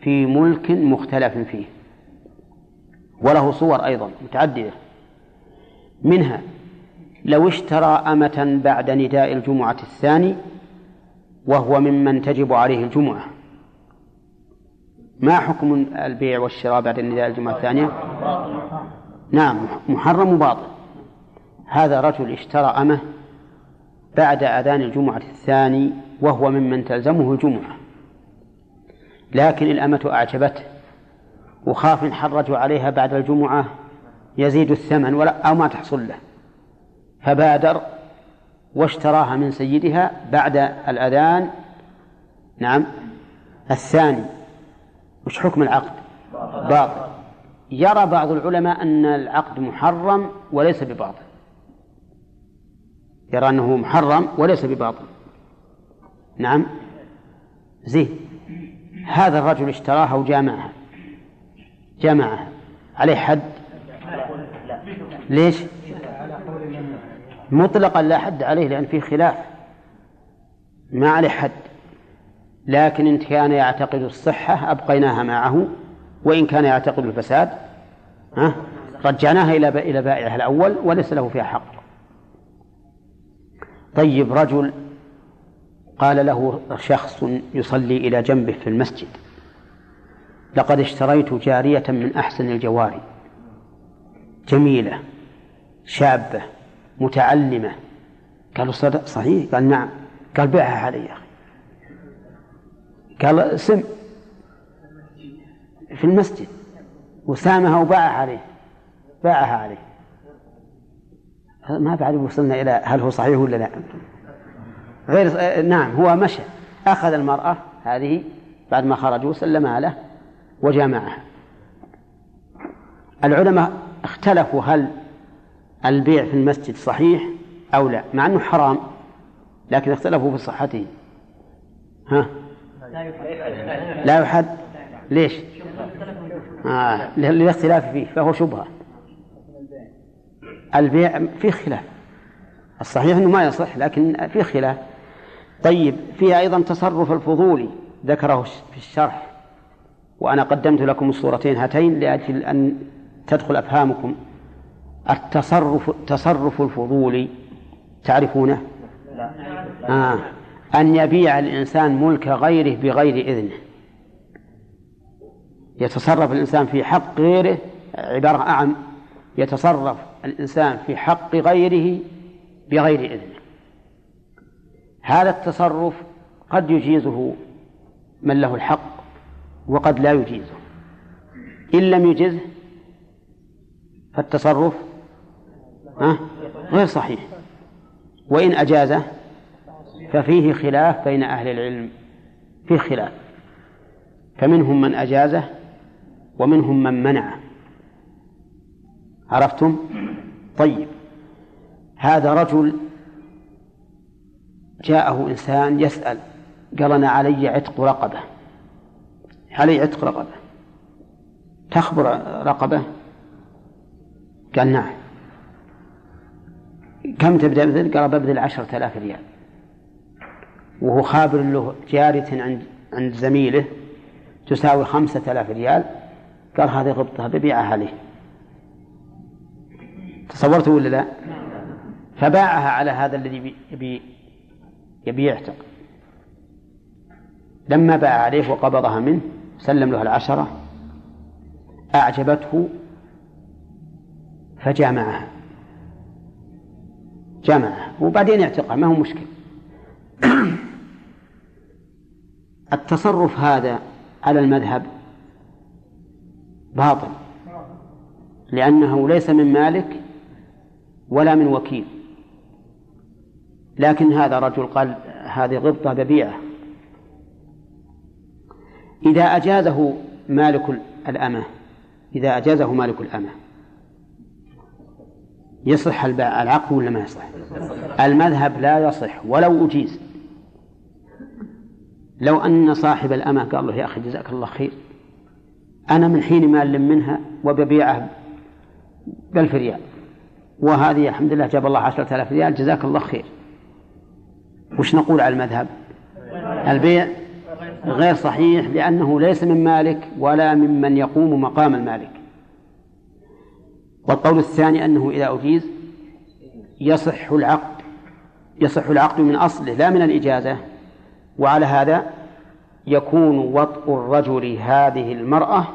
في ملك مختلف فيه. وله صور أيضا متعددة منها لو اشترى أمة بعد نداء الجمعة الثاني وهو ممن تجب عليه الجمعة. ما حكم البيع والشراء بعد نداء الجمعة الثانية؟ نعم محرم باطل هذا رجل اشترى أمة بعد أذان الجمعة الثاني وهو ممن تلزمه الجمعة. لكن الأمة أعجبته. وخاف إن حرجوا عليها بعد الجمعة يزيد الثمن ولا أو ما تحصل له. فبادر واشتراها من سيدها بعد الأذان. نعم. الثاني وش حكم العقد؟ باطل. يرى بعض العلماء أن العقد محرم وليس بباطل. يرى أنه محرم وليس بباطل. نعم. زين. هذا الرجل اشتراها وجامعها. جامعها عليه حد؟ ليش؟ مطلقا لا حد عليه لأن فيه خلاف. ما عليه حد. لكن إن كان يعتقد الصحة أبقيناها معه. وإن كان يعتقد الفساد ها؟ رجعناها إلى إلى بائعها الأول وليس له فيها حق. طيب رجل قال له شخص يصلي إلى جنبه في المسجد. لقد اشتريت جارية من أحسن الجواري. جميلة شابة متعلمة. قالوا صحيح؟ قال نعم. قال بيعها علي يا أخي. قال سم في المسجد. وسامها وباعها عليه. باعها عليه. ما بعد وصلنا إلى هل هو صحيح ولا لا. غير نعم هو مشى. أخذ المرأة هذه بعد ما خرجوا سلمها له. وجامعها العلماء اختلفوا هل البيع في المسجد صحيح أو لا مع أنه حرام لكن اختلفوا في صحته. ها؟ لا يحد. ليش؟ آه للاختلاف فيه فهو شبهة. البيع فيه خلاف. الصحيح أنه ما يصح لكن فيه خلاف. طيب فيها أيضا تصرف الفضولي ذكره في الشرح. وأنا قدمت لكم الصورتين هاتين لأجل أن تدخل أفهامكم. التصرف تصرف الفضولي تعرفونه؟ آه. أن يبيع الإنسان ملك غيره بغير إذنه. يتصرف الإنسان في حق غيره عبارة أعم يتصرف الإنسان في حق غيره بغير إذنه. هذا التصرف قد يجيزه من له الحق وقد لا يجيزه. إن لم يجزه فالتصرف غير صحيح. وإن أجازه ففيه خلاف بين أهل العلم فيه خلاف. فمنهم من أجازه ومنهم من منعه. عرفتم؟ طيب. هذا رجل جاءه إنسان يسأل قال أنا علي عتق رقبة. علي عتق رقبة؟ تخبر رقبة؟ قال نعم. كم تبدأ بذل؟ قال ببذل عشرة آلاف ريال. وهو خابر له جارية عند عند زميله تساوي خمسة آلاف ريال. قال هذه غبطها ببيعها عليه تصورت ولا لا؟ فباعها على هذا الذي يبي يبي يعتق. لما باع عليه وقبضها منه سلم له العشرة أعجبته فجامعها. جامعها. وبعدين يعتقها ما هو مشكل. <clears throat> التصرف هذا على المذهب باطل لأنه ليس من مالك ولا من وكيل. لكن هذا رجل قال هذه غبطة ببيعة إذا أجازه مالك الأمة إذا أجازه مالك الأمة. يصح العقد ولا ما يصح؟ المذهب لا يصح ولو أجيز. لو أن صاحب الأمة قال له يا أخي جزاك الله خير أنا من حين ما ألم منها وببيعه بألف ريال وهذه الحمد لله جاب الله عشرة آلاف ريال جزاك الله خير. وش نقول على المذهب؟ البيع؟ غير صحيح لأنه ليس من مالك ولا ممن يقوم مقام المالك. والقول الثاني أنه إذا أجيز يصح العقد يصح العقد من أصله لا من الإجازة وعلى هذا يكون وطء الرجل هذه المرأة